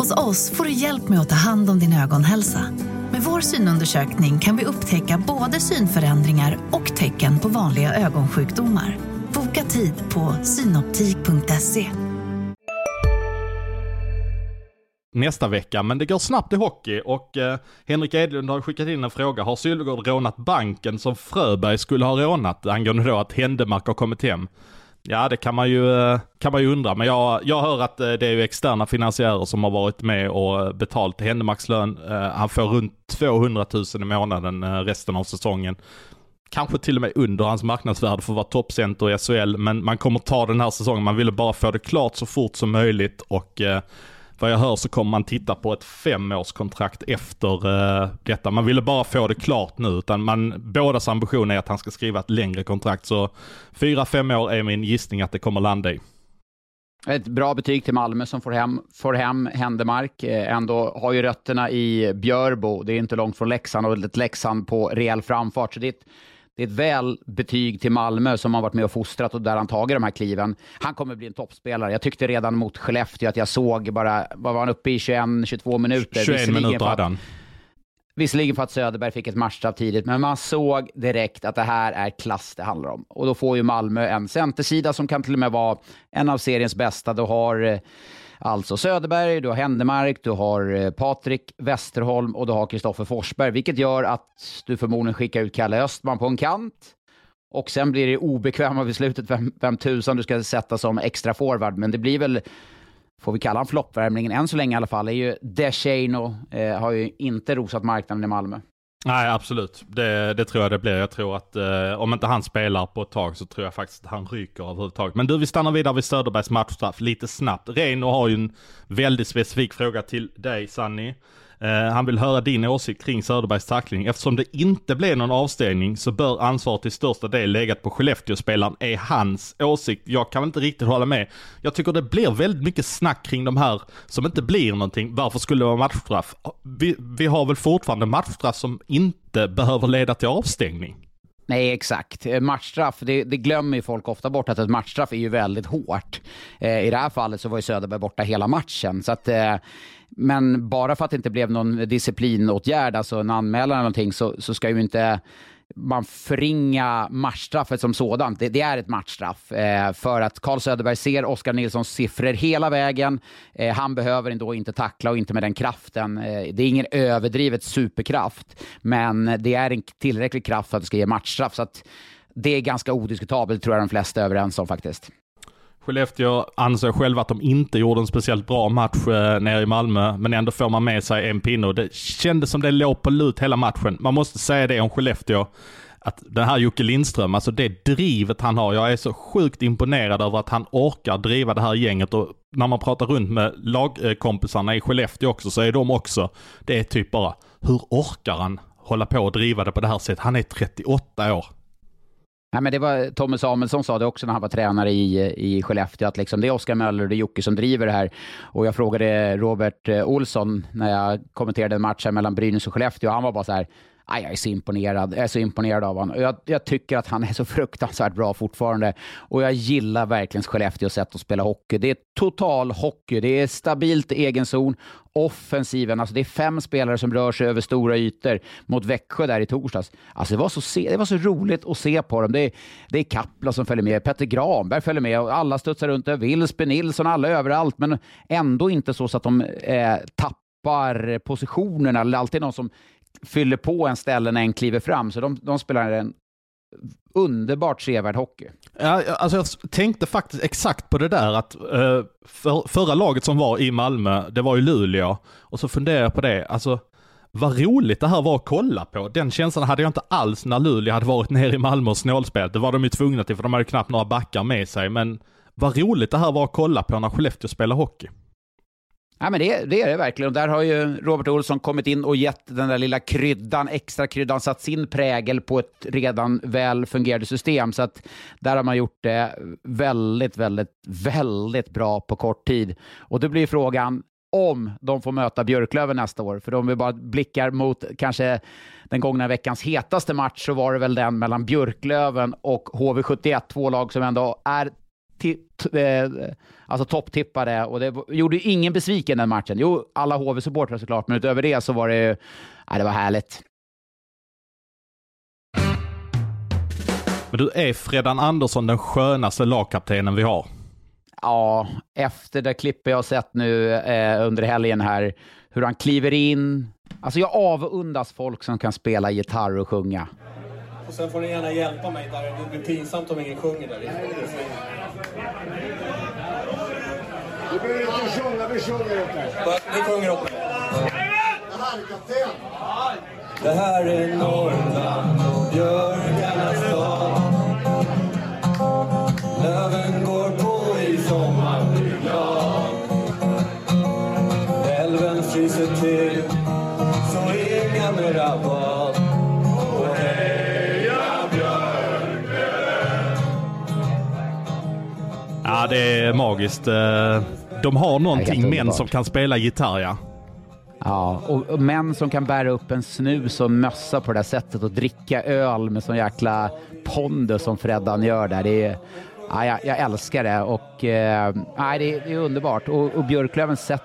Hos oss får du hjälp med att ta hand om din ögonhälsa. Med vår synundersökning kan vi upptäcka både synförändringar och tecken på vanliga ögonsjukdomar. Boka tid på synoptik.se. nästa vecka, men det går snabbt i hockey och eh, Henrik Edlund har skickat in en fråga. Har Sylvegård rånat banken som Fröberg skulle ha rånat angående då att Händemark har kommit hem? Ja, det kan man ju, eh, kan man ju undra, men jag, jag hör att eh, det är externa finansiärer som har varit med och eh, betalt Händemarks lön. Han får runt 200 000 i månaden resten av säsongen. Kanske till och med under hans marknadsvärde för att vara toppcenter i SHL, men man kommer ta den här säsongen. Man ville bara få det klart så fort som möjligt och vad jag hör så kommer man titta på ett femårskontrakt efter uh, detta. Man ville bara få det klart nu, utan man, bådas ambition är att han ska skriva ett längre kontrakt. Så fyra, fem år är min gissning att det kommer landa i. Ett bra betyg till Malmö som får hem, får hem Händemark. Eh, ändå har ju rötterna i Björbo. Det är inte långt från Leksand och ett Leksand på rejäl framfart. Så det är ett det är ett väl betyg till Malmö som har varit med och fostrat och där han tagit de här kliven. Han kommer bli en toppspelare. Jag tyckte redan mot Skellefteå att jag såg bara, vad var han uppe i, 21-22 minuter? 21 minuter hade han. Visserligen för att Söderberg fick ett matchstraff tidigt, men man såg direkt att det här är klass det handlar om. Och då får ju Malmö en centersida som kan till och med vara en av seriens bästa. Du har eh, Alltså Söderberg, du har Händemark, du har eh, Patrik Westerholm och du har Kristoffer Forsberg, vilket gör att du förmodligen skickar ut Kalle Östman på en kant. Och sen blir det obekväma beslutet vem, vem tusan du ska sätta som extra forward, men det blir väl får vi kalla han floppvärmningen än så länge i alla fall, är ju Descheno, eh, har ju inte rosat marknaden i Malmö. Nej, absolut. Det, det, tror jag det blir. Jag tror att eh, om inte han spelar på ett tag så tror jag faktiskt att han ryker överhuvudtaget. Men du, vi stannar vidare vid Söderbergs matchstraff lite snabbt. Reino har ju en väldigt specifik fråga till dig, Sanni. Eh, han vill höra din åsikt kring Söderbergs tackling. Eftersom det inte blev någon avstängning så bör ansvaret till största del legat på Skellefteå-spelaren, är hans åsikt. Jag kan inte riktigt hålla med. Jag tycker det blir väldigt mycket snack kring de här som inte blir någonting. Varför skulle det vara matchstraff? Vi, vi har väl fortfarande matchstraff som inte behöver leda till avstängning? Nej, exakt. Eh, matchstraff, det, det, glömmer ju folk ofta bort att ett matchstraff är ju väldigt hårt. Eh, I det här fallet så var ju Söderberg borta hela matchen. Så att, eh, men bara för att det inte blev någon disciplinåtgärd, alltså en anmälan eller någonting, så, så ska ju inte man förringa matchstraffet som sådant. Det, det är ett matchstraff. Eh, för att Carl Söderberg ser Oskar Nilssons siffror hela vägen. Eh, han behöver då inte tackla och inte med den kraften. Eh, det är ingen överdrivet superkraft, men det är en tillräcklig kraft för att det ska ge matchstraff. Så att det är ganska odiskutabelt, tror jag de flesta är överens om faktiskt. Skellefteå anser själva att de inte gjorde en speciellt bra match eh, nere i Malmö, men ändå får man med sig en pinne och det kändes som det låg på lut hela matchen. Man måste säga det om Skellefteå, att den här Jocke Lindström, alltså det drivet han har, jag är så sjukt imponerad över att han orkar driva det här gänget och när man pratar runt med lagkompisarna i Skellefteå också så är de också, det är typ bara, hur orkar han hålla på och driva det på det här sättet? Han är 38 år. Nej, men det var Tommy Samuelsson sa det också när han var tränare i, i Skellefteå, att liksom det är Oskar Möller och det är Jocke som driver det här. Och jag frågade Robert eh, Olsson när jag kommenterade en match mellan Brynäs och Skellefteå, och han var bara så här, jag är så imponerad, jag är så imponerad av honom. Jag, jag, tycker att han är så fruktansvärt bra fortfarande. Och jag gillar verkligen Skellefteås sätt att spela hockey. Det är total hockey, det är stabilt i egen zon. Offensiven, alltså det är fem spelare som rör sig över stora ytor mot Växjö där i torsdags. Alltså det var så, det var så roligt att se på dem. Det är, det är Kapla som följer med, Petter Granberg följer med och alla studsar runt där. Wilsby, Nilsson, alla överallt, men ändå inte så, så att de eh, tappar positionerna. Det är alltid någon som fyller på en ställe när en kliver fram. Så de, de spelar en underbart sevärd hockey. Ja, alltså jag tänkte faktiskt exakt på det där att eh, för, förra laget som var i Malmö, det var ju Luleå. Och så funderade jag på det, alltså vad roligt det här var att kolla på. Den känslan hade jag inte alls när Luleå hade varit nere i Malmö och snålspelat. Det var de ju tvungna till för de hade knappt några backar med sig. Men vad roligt det här var att kolla på när Skellefteå spelar hockey. Ja, men det, det, är det verkligen. Och där har ju Robert Olsson kommit in och gett den där lilla kryddan, extra kryddan, satt sin prägel på ett redan väl fungerande system. Så att där har man gjort det väldigt, väldigt, väldigt bra på kort tid. Och då blir frågan, om de får möta Björklöven nästa år. För om vi bara blickar mot kanske den gångna veckans hetaste match så var det väl den mellan Björklöven och HV71, två lag som ändå är alltså topptippade och det gjorde ju ingen besviken den matchen. Jo, alla HV-supportrar såklart, men utöver det så var det, ja, det var härligt. Men du, är Fredan Andersson den skönaste lagkaptenen vi har? Ja, efter det klippet jag har sett nu eh, under helgen här, hur han kliver in. Alltså jag avundas folk som kan spela gitarr och sjunga. Och sen får ni gärna hjälpa mig där. Det blir pinsamt om ingen sjunger där. Du behöver inte sjunga, vi sjunger åt dig. Ni sjunger åt mig. Det här är kapten. Det här är Norrland och björkarnas stad. Löven går på i sommar blir glad. Älven fryser till, så inga mera bad. Det är magiskt. Eh, de har någonting, män som kan spela gitarr, ja. Ja, och, och män som kan bära upp en snus och mössa på det där sättet och dricka öl med sån jäkla pondus som Freddan gör där. Det är, ja, jag, jag älskar det och eh, det, är, det är underbart. Och, och Björklövens sätt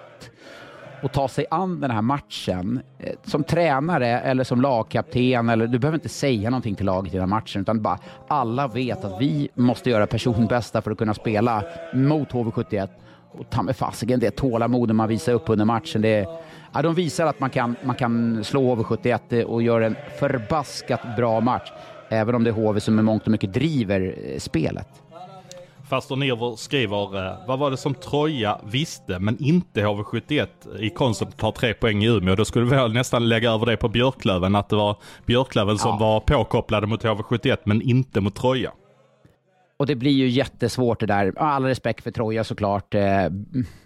och ta sig an den här matchen eh, som tränare eller som lagkapten eller du behöver inte säga någonting till laget i den här matchen utan bara alla vet att vi måste göra personbästa för att kunna spela mot HV71 och ta med fasiken det tålamodet man visar upp under matchen. Det, ja, de visar att man kan, man kan slå HV71 eh, och göra en förbaskat bra match. Även om det är HV som i mångt och mycket driver eh, spelet. Faster Nirvo skriver, eh, vad var det som Troja visste men inte HV71 i koncept tar tre poäng i Umeå? Då skulle vi nästan lägga över det på Björklöven, att det var Björklöven som Ja. var påkopplade mot HV71 men inte mot Troja. Och det blir ju jättesvårt det där. All respekt för Troja såklart. Eh,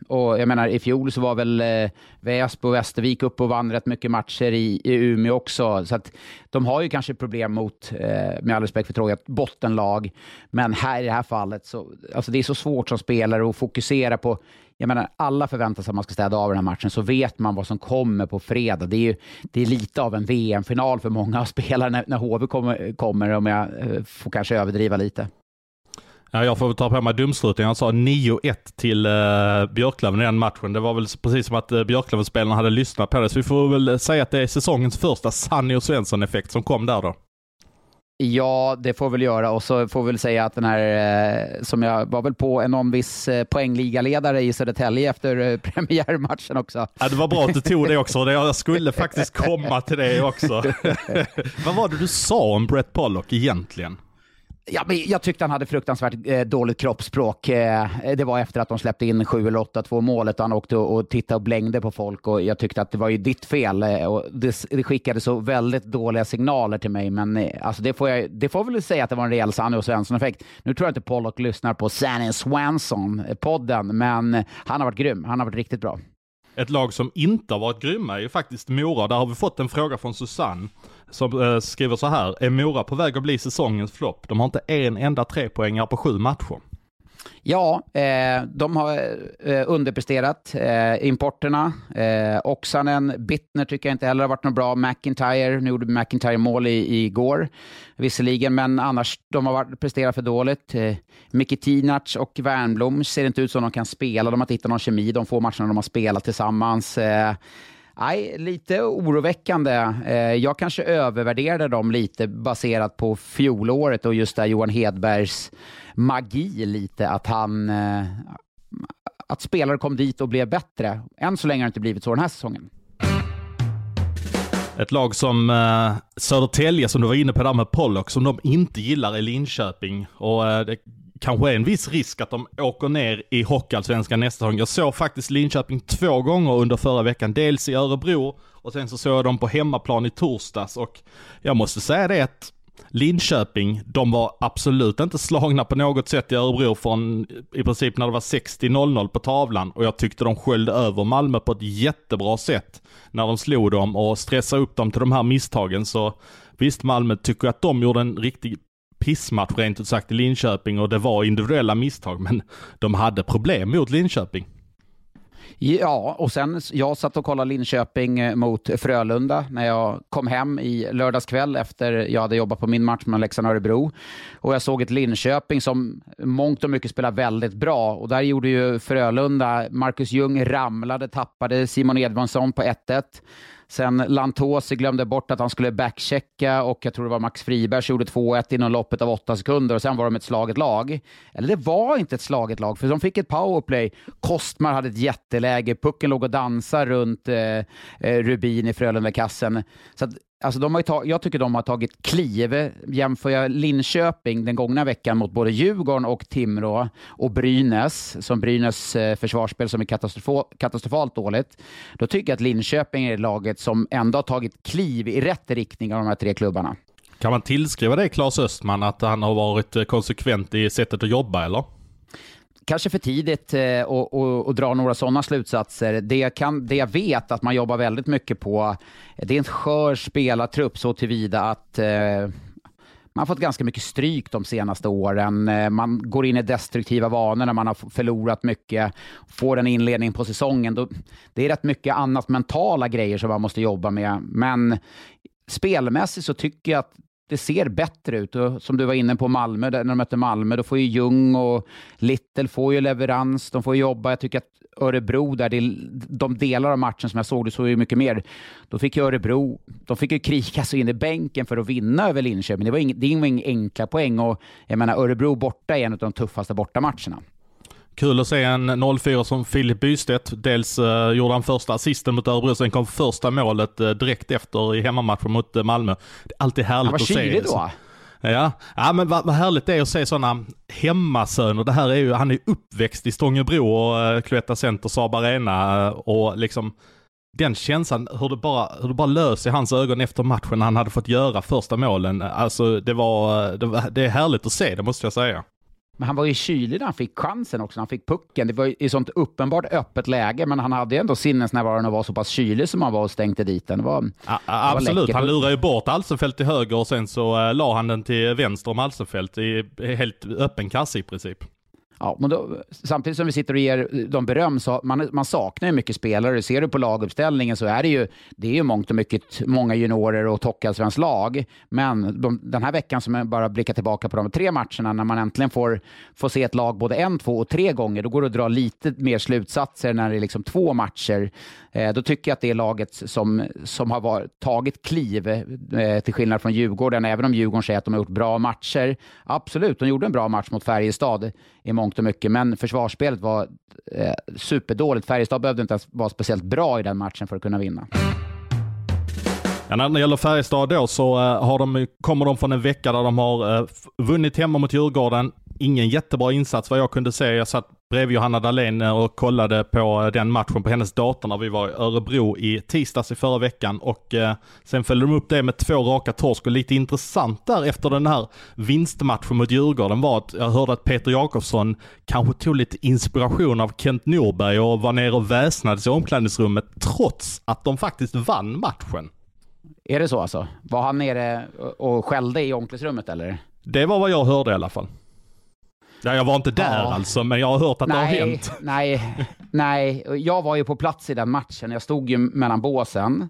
och jag menar, i fjol så var väl eh, Väsby och Västervik uppe och vann rätt mycket matcher i, i Umeå också. Så att de har ju kanske problem mot, eh, med all respekt för Troja, bottenlag. Men här i det här fallet, så, alltså det är så svårt som spelare att fokusera på jag menar, alla förväntar sig att man ska städa av den här matchen, så vet man vad som kommer på fredag. Det är, ju, det är lite av en VM-final för många spelare när, när HV kommer, kommer, om jag får kanske överdriva lite. Ja, jag får väl ta på mig dumstruten. Jag sa 9-1 till uh, Björklöven i den matchen. Det var väl precis som att uh, Björklöven-spelarna hade lyssnat på det. Så vi får väl säga att det är säsongens första Sanny och Svensson-effekt som kom där då. Ja, det får väl göra och så får vi väl säga att den här, eh, som jag var väl på en någon viss eh, poängligaledare i Södertälje efter eh, premiärmatchen också. Ja, det var bra att du tog det också. Jag skulle faktiskt komma till det också. Vad var det du sa om Brett Pollock egentligen? Ja, men jag tyckte han hade fruktansvärt eh, dåligt kroppsspråk. Eh, det var efter att de släppte in 7 eller 8-2 målet och han åkte och, och tittade och blängde på folk och jag tyckte att det var ju ditt fel. Eh, och det, det skickade så väldigt dåliga signaler till mig, men eh, alltså det, får jag, det får väl säga att det var en rejäl Sanny och Svensson-effekt. Nu tror jag inte Pollock lyssnar på Sanny Swanson-podden, eh, men eh, han har varit grym. Han har varit riktigt bra. Ett lag som inte har varit grymma är ju faktiskt Mora. Där har vi fått en fråga från Susanne som eh, skriver så här. Är Mora på väg att bli säsongens flopp? De har inte en enda trepoängare på sju matcher. Ja, eh, de har eh, underpresterat. Eh, importerna, eh, Oksanen, Bittner tycker jag inte heller har varit något bra. McIntyre, nu gjorde McIntyre mål i, igår visserligen, men annars, de har varit, presterat för dåligt. Eh, Mikitinac och Wernbloom ser inte ut som de kan spela. De har inte hittat någon kemi de få matcherna de har spelat tillsammans. Eh, Nej, lite oroväckande. Eh, jag kanske övervärderade dem lite baserat på fjolåret och just där Johan Hedbergs magi lite, att han... Eh, att spelare kom dit och blev bättre. Än så länge har det inte blivit så den här säsongen. Ett lag som eh, Södertälje, som du var inne på där med Pollock, som de inte gillar i Linköping. Och eh, det kanske är en viss risk att de åker ner i Hockeyallsvenskan nästa säsong. Jag såg faktiskt Linköping två gånger under förra veckan. Dels i Örebro och sen så såg jag dem på hemmaplan i torsdags. Och jag måste säga det att Linköping, de var absolut inte slagna på något sätt i Örebro från i princip när det var 60-0-0 på tavlan och jag tyckte de sköljde över Malmö på ett jättebra sätt när de slog dem och stressade upp dem till de här misstagen så visst Malmö tycker att de gjorde en riktig pissmatch rent ut sagt i Linköping och det var individuella misstag men de hade problem mot Linköping. Ja, och sen jag satt och kollade Linköping eh, mot Frölunda när jag kom hem i lördagskväll efter jag hade jobbat på min match med Leksand-Örebro. Och jag såg ett Linköping som mångt och mycket spelar väldigt bra. Och där gjorde ju Frölunda, Marcus Ljung ramlade, tappade Simon Edvardsson på 1-1. Sen Lantosi glömde bort att han skulle backchecka och jag tror det var Max Friberg som gjorde 2-1 inom loppet av åtta sekunder och sen var de ett slaget lag. Eller det var inte ett slaget lag, för de fick ett powerplay. Kostmar hade ett jätteläge, pucken låg och dansade runt eh, eh Rubin i Frölunda-kassen. Så att, Alltså de har tag- jag tycker de har tagit kliv. Jämför jag Linköping den gångna veckan mot både Djurgården och Timrå och Brynäs, som Brynäs eh, försvarsspel som är katastrof- katastrofalt dåligt, då tycker jag att Linköping är laget som ändå har tagit kliv i rätt riktning av de här tre klubbarna. Kan man tillskriva det Claes Östman, att han har varit eh, konsekvent i sättet att jobba, eller? Kanske för tidigt eh, att dra några sådana slutsatser. Det, kan, det jag vet att man jobbar väldigt mycket på, det är en skör spelartrupp så tillvida att eh, man har fått ganska mycket stryk de senaste åren. Eh, man går in i destruktiva vanor när man har förlorat mycket, får en inledning på säsongen. Då, det är rätt mycket annat mentala grejer som man måste jobba med. Men spelmässigt så tycker jag att det ser bättre ut. Och som du var inne på Malmö, när de mötte Malmö, då får ju Ljung och Little får ju leverans, de får jobba. Jag tycker att Örebro, där det, de delar av matchen som jag såg, du såg ju mycket mer. Då fick ju Örebro, de fick ju kriga sig in i bänken för att vinna över Linköping. Det var inga, det var inga enkla poäng och jag menar Örebro borta är en av de tuffaste bortamatcherna. Kul att se en 04 som Filip Bystedt. Dels uh, gjorde han första assisten mot Örebro, sen kom första målet uh, direkt efter i hemmamatchen mot uh, Malmö. Det är alltid härligt att se. Han var kylig då. Ja, ja men vad, vad härligt det är att se sådana hemmasöner. Det här är ju, han är uppväxt i Stångebro och uh, Cloetta Center, Saab Arena och liksom den känslan, hur det, bara, hur det bara lös i hans ögon efter matchen när han hade fått göra första målen. Alltså det var, det, var, det är härligt att se det måste jag säga. Men han var ju kylig när han fick chansen också, när han fick pucken. Det var i sånt uppenbart öppet läge, men han hade ju ändå sinnesnärvaron och var så pass kylig som han var och stänkte dit den. Det var, ja, absolut, var han lurade ju bort Alsenfelt till höger och sen så uh, la han den till vänster om Alsenfelt i helt öppen kasse i princip. Ja, men då, samtidigt som vi sitter och ger dem beröm, så man, man saknar ju mycket spelare. Ser du på laguppställningen så är det ju, det är ju mångt och mycket många juniorer och tockallsvenskt lag. Men de, den här veckan som jag bara blickar tillbaka på de tre matcherna, när man äntligen får, får se ett lag både en, två och tre gånger, då går det att dra lite mer slutsatser när det är liksom två matcher. Eh, då tycker jag att det är laget som, som har varit, tagit kliv, eh, till skillnad från Djurgården, även om Djurgården säger att de har gjort bra matcher. Absolut, de gjorde en bra match mot Färjestad i mångt och mycket, men försvarsspelet var eh, superdåligt. Färjestad behövde inte ens vara speciellt bra i den matchen för att kunna vinna. Ja, när det gäller Färjestad då så eh, har de, kommer de från en vecka där de har vunnit hemma mot Djurgården. Ingen jättebra insats vad jag kunde se. Jag satt bredvid Johanna Dahlén och kollade på den matchen på hennes dator när vi var i Örebro i tisdags i förra veckan och eh, sen följde de upp det med två raka torsk och lite intressant där efter den här vinstmatchen mot Djurgården var att jag hörde att Peter Jakobsson kanske tog lite inspiration av Kent Norberg och var nere och väsnades i omklädningsrummet trots att de faktiskt vann matchen. Är det så alltså? Var han nere och skällde i omklädningsrummet eller? Det var vad jag hörde i alla fall. Ja, jag var inte där ja. alltså, men jag har hört att nej, det har hänt. Nej, nej, jag var ju på plats i den matchen. Jag stod ju mellan båsen.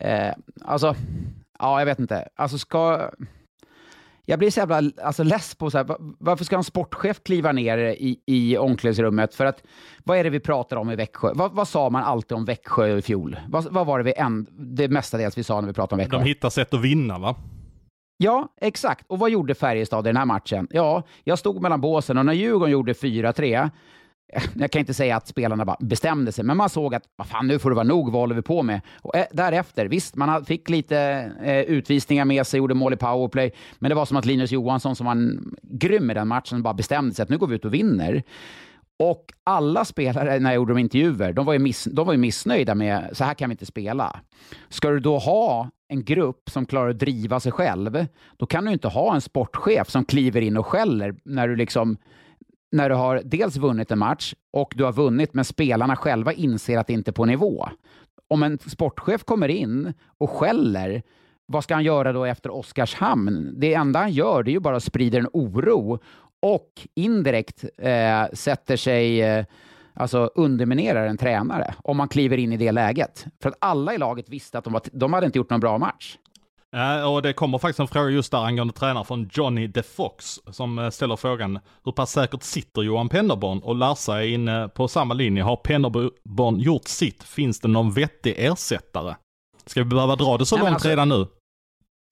Eh, alltså, ja, jag vet inte. Alltså, ska... Jag blir så jävla alltså, less på så här, varför ska en sportchef kliva ner i, i omklädningsrummet? För att, vad är det vi pratar om i Växjö? Vad, vad sa man alltid om Växjö i fjol? Vad, vad var det vi en, det mestadels vi sa när vi pratade om Växjö? De hittar sätt att vinna va? Ja, exakt. Och vad gjorde Färjestad i den här matchen? Ja, jag stod mellan båsen och när Djurgården gjorde 4-3, eh, jag kan inte säga att spelarna bara bestämde sig, men man såg att vad fan, nu får det vara nog, vad håller vi på med? Och eh, därefter, visst, man fick lite eh, utvisningar med sig, gjorde mål i powerplay, men det var som att Linus Johansson, som var grym i den matchen, bara bestämde sig att nu går vi ut och vinner. Och alla spelare, när jag gjorde de intervjuer, de var, ju miss, de var ju missnöjda med så här kan vi inte spela. Ska du då ha en grupp som klarar att driva sig själv, då kan du inte ha en sportchef som kliver in och skäller när du liksom när du har dels vunnit en match och du har vunnit, men spelarna själva inser att det inte är på nivå. Om en sportchef kommer in och skäller, vad ska han göra då efter Oskarshamn? Det enda han gör det är ju bara att sprida en oro och indirekt eh, sätter sig eh, alltså underminerar en tränare om man kliver in i det läget. För att alla i laget visste att de, var, de hade inte gjort någon bra match. Ja, och det kommer faktiskt en fråga just där angående tränare från Johnny DeFox som eh, ställer frågan hur pass säkert sitter Johan Pennerborn och Larsa är inne på samma linje. Har Pennerborn gjort sitt? Finns det någon vettig ersättare? Ska vi behöva dra det så Nej, långt alltså, redan nu?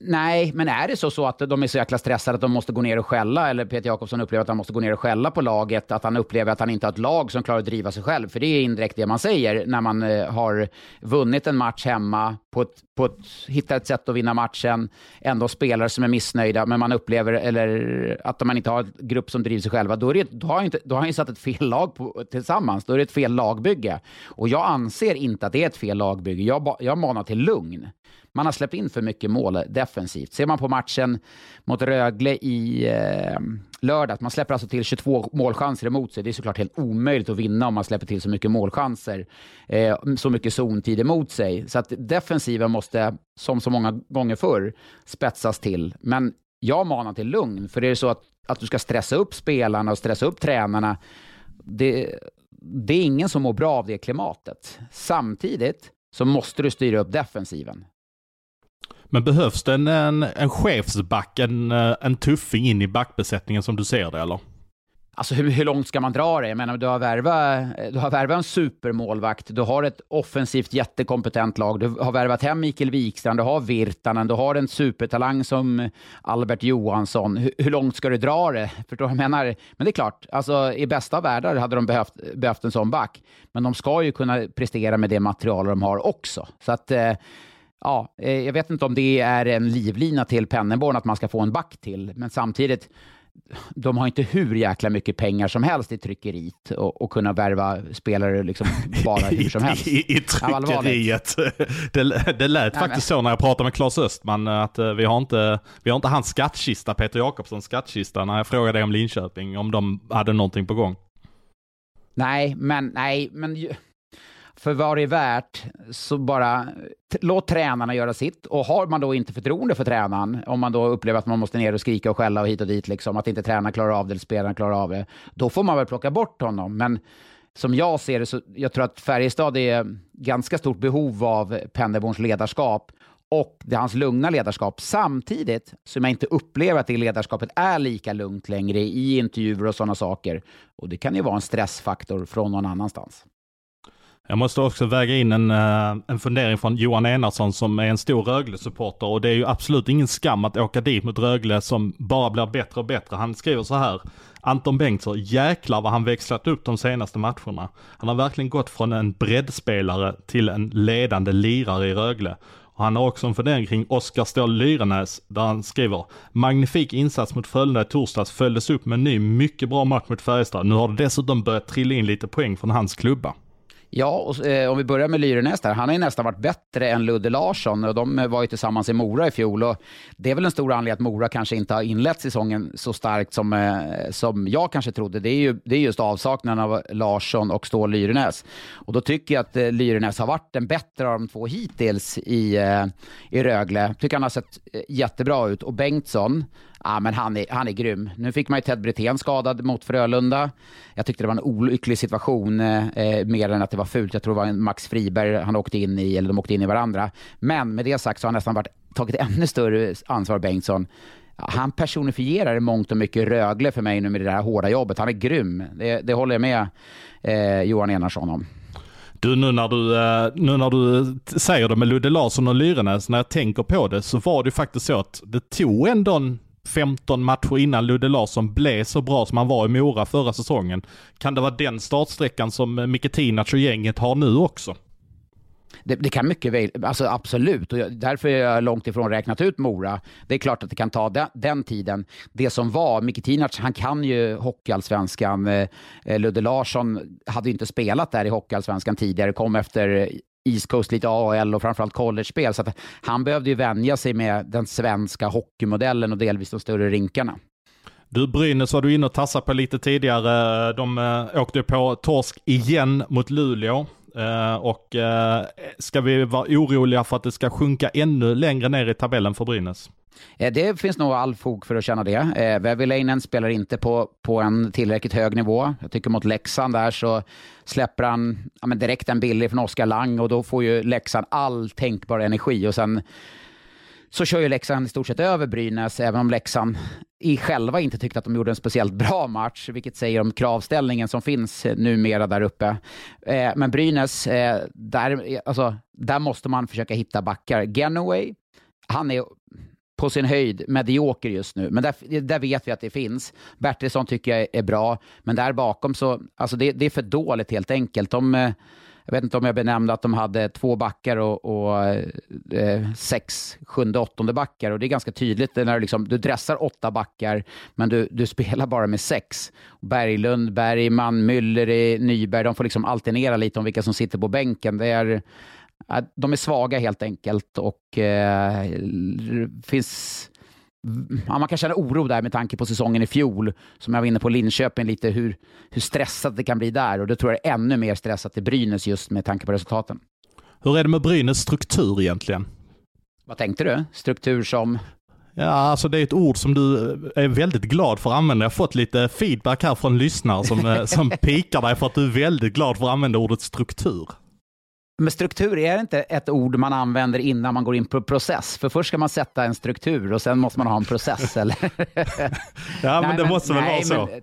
Nej, men är det så, så att de är så jäkla stressade att de måste gå ner och skälla, eller Peter Jakobsson upplever att han måste gå ner och skälla på laget, att han upplever att han inte har ett lag som klarar att driva sig själv, för det är indirekt det man säger när man eh, har vunnit en match hemma, på ett, på ett, hittar ett sätt att vinna matchen, ändå spelare som är missnöjda, men man upplever eller att man inte har en grupp som driver sig själva, då, är det, då, har, inte, då har han ju satt ett fel lag på, tillsammans, då är det ett fel lagbygge. Och jag anser inte att det är ett fel lagbygge, jag, jag manar till lugn. Man har släppt in för mycket mål defensivt. Ser man på matchen mot Rögle i eh, lördag, man släpper alltså till 22 målchanser emot sig. Det är såklart helt omöjligt att vinna om man släpper till så mycket målchanser, eh, så mycket zontid emot sig. Så att defensiven måste, som så många gånger förr, spetsas till. Men jag manar till lugn, för det är så att, att du ska stressa upp spelarna och stressa upp tränarna, det, det är ingen som mår bra av det klimatet. Samtidigt så måste du styra upp defensiven. Men behövs det en, en, en chefsback, en, eh, en tuffing in i backbesättningen som du ser det eller? Alltså hur, hur, långt ska man dra det? Jag menar, du har värvat eh, du har värvat en supermålvakt, du har ett offensivt jättekompetent lag, du har värvat hem Mikael Wikstrand, du har Virtanen, du har en supertalang som Albert Johansson. Hur, hur långt ska du dra det? Förstår du vad jag menar? Men det är klart, alltså, i bästa världar hade de behövt, behövt en sån back. Men de ska ju kunna prestera med det material de har också. Så att... Eh, ja, eh, jag vet inte om det är en livlina till Penneborn att man ska få en back till, men samtidigt, de har inte hur jäkla mycket pengar som helst i tryckeriet och, och kunna värva spelare liksom bara hur som helst. I, i, i tryckeriet. Det, det lät Nej, faktiskt men... så när jag pratade med Claes Östman att eh, vi har inte, vi har inte hans skattkista, Peter Jakobssons skattkista, när jag frågade om Linköping, om de hade någonting på gång. Nej, men nej, men för vad det är värt, så bara låt tränarna göra sitt. Och har man då inte förtroende för tränaren, om man då upplever att man måste ner och skrika och skälla och hit och dit, liksom, att inte tränaren klarar av det eller spelaren klarar av det, då får man väl plocka bort honom. Men som jag ser det, så jag tror att Färjestad är ganska stort behov av Pennerborns ledarskap och det är hans lugna ledarskap, samtidigt som jag inte upplever att det ledarskapet är lika lugnt längre i intervjuer och sådana saker. Och det kan ju vara en stressfaktor från någon annanstans. Jag måste också väga in en, eh, en fundering från Johan Enarsson som är en stor Rögle-supporter och det är ju absolut ingen skam att åka dit mot Rögle som bara blir bättre och bättre. Han skriver så här, Anton Bengtsson, jäklar vad han växlat upp de senaste matcherna. Han har verkligen gått från en breddspelare till en ledande lirare i Rögle. Och han har också en fundering kring Oskar Ståhl Lyrenäs där han skriver Magnifik insats mot Frölunda i torsdags följdes upp med en ny mycket bra match mot Färjestad. Nu har det dessutom börjat trilla in lite poäng från hans klubba. Ja, och eh, om vi börjar med Lyrenäs där. Han har ju nästan varit bättre än Ludde Larsson och de eh, var ju tillsammans i Mora i fjol. Och det är väl en stor anledning att Mora kanske inte har inlett säsongen så starkt som, eh, som jag kanske trodde. Det är ju det är just avsaknaden av Larsson och Stål Lyrenäs. Och då tycker jag att eh, Lyrenäs har varit den bättre av de två hittills i, eh, i Rögle. Tycker han har sett eh, jättebra ut. Och Bengtsson, Ja, men han är, han är grym. Nu fick man ju Ted Brithén skadad mot Frölunda. Jag tyckte det var en olycklig situation, eh, eh, mer än att det var fult. Jag tror det var en Max Friberg han åkte in i, eller de åkte in i varandra. Men med det sagt så har han nästan varit, tagit ännu större ansvar, Bengtsson. Han personifierar i mångt och mycket Rögle för mig nu med det här hårda jobbet. Han är grym. Det, det håller jag med eh, Johan Enarsson om. Du, nu när du, eh, nu när du säger det med Ludde Larsson och Lyrenäs, när jag tänker på det så var det faktiskt så att det tog ändå en 15 matcher innan Ludde Larsson blev så bra som han var i Mora förra säsongen. Kan det vara den startsträckan som eh, Micke Tinac och gänget har nu också? Det, det, kan mycket väl, alltså absolut, och jag, därför är jag långt ifrån räknat ut Mora. Det är klart att det kan ta den, den tiden. Det som var, Micke Tinac, han kan ju Hockeyallsvenskan. Eh, eh, Ludde Larsson hade ju inte spelat där i Hockeyallsvenskan tidigare, kom efter East Coast, lite AL och framförallt college-spel. Så att han behövde ju vänja sig med den svenska hockeymodellen och delvis de större rinkarna. Du, Brynäs var du inne och tassade på lite tidigare. De äh, åkte på torsk igen mot Luleå. Eh, och eh, ska vi vara oroliga för att det ska sjunka ännu längre ner i tabellen för Brynäs? Eh, det finns nog all fog för att känna det. Eh, spelar inte på, på en tillräckligt hög nivå. Jag tycker mot Leksand där så släpper han ja, men direkt en billig från Oskar Lang och då får ju Leksand all tänkbar energi och sen så kör ju Leksand i stort sett över Brynäs, även om Leksand i själva inte tyckte att de gjorde en speciellt bra match, vilket säger om kravställningen som finns eh, numera där uppe. Eh, men Brynäs, eh, där, alltså, där måste man försöka hitta backar. Genoway, han är på sin höjd medioker just nu, men där, där vet vi att det finns. Bertilsson tycker jag är bra, men där bakom så, alltså det, det är för dåligt helt enkelt. De, eh, jag vet inte om jag benämnde att de hade två backar och, och eh, sex sjunde, åttonde backar. Och det är ganska tydligt när du, liksom, du dressar åtta backar, men du, du spelar bara med sex. Berglund, Bergman, Müller, Nyberg, de får liksom alternera lite om vilka som sitter på bänken. Det är, de är svaga helt enkelt och eh, finns ja, man kan känna oro där med tanke på säsongen i fjol, som jag var inne på Linköping, lite hur, hur stressat det kan bli där. Och då tror jag det är ännu mer stressat i Brynäs just med tanke på resultaten. Hur är det med Brynäs struktur egentligen? Vad tänkte du? Struktur som? Ja, alltså det är ett ord som du är väldigt glad för att använda. Jag har fått lite feedback här från lyssnare som, eh, som pikar dig för att du är väldigt glad för att använda ordet struktur. Men struktur är inte ett ord man använder innan man går in på process. För först ska man sätta en struktur och sen måste man ha en process, eller? ja, men nej, det men, måste väl vara så. Men,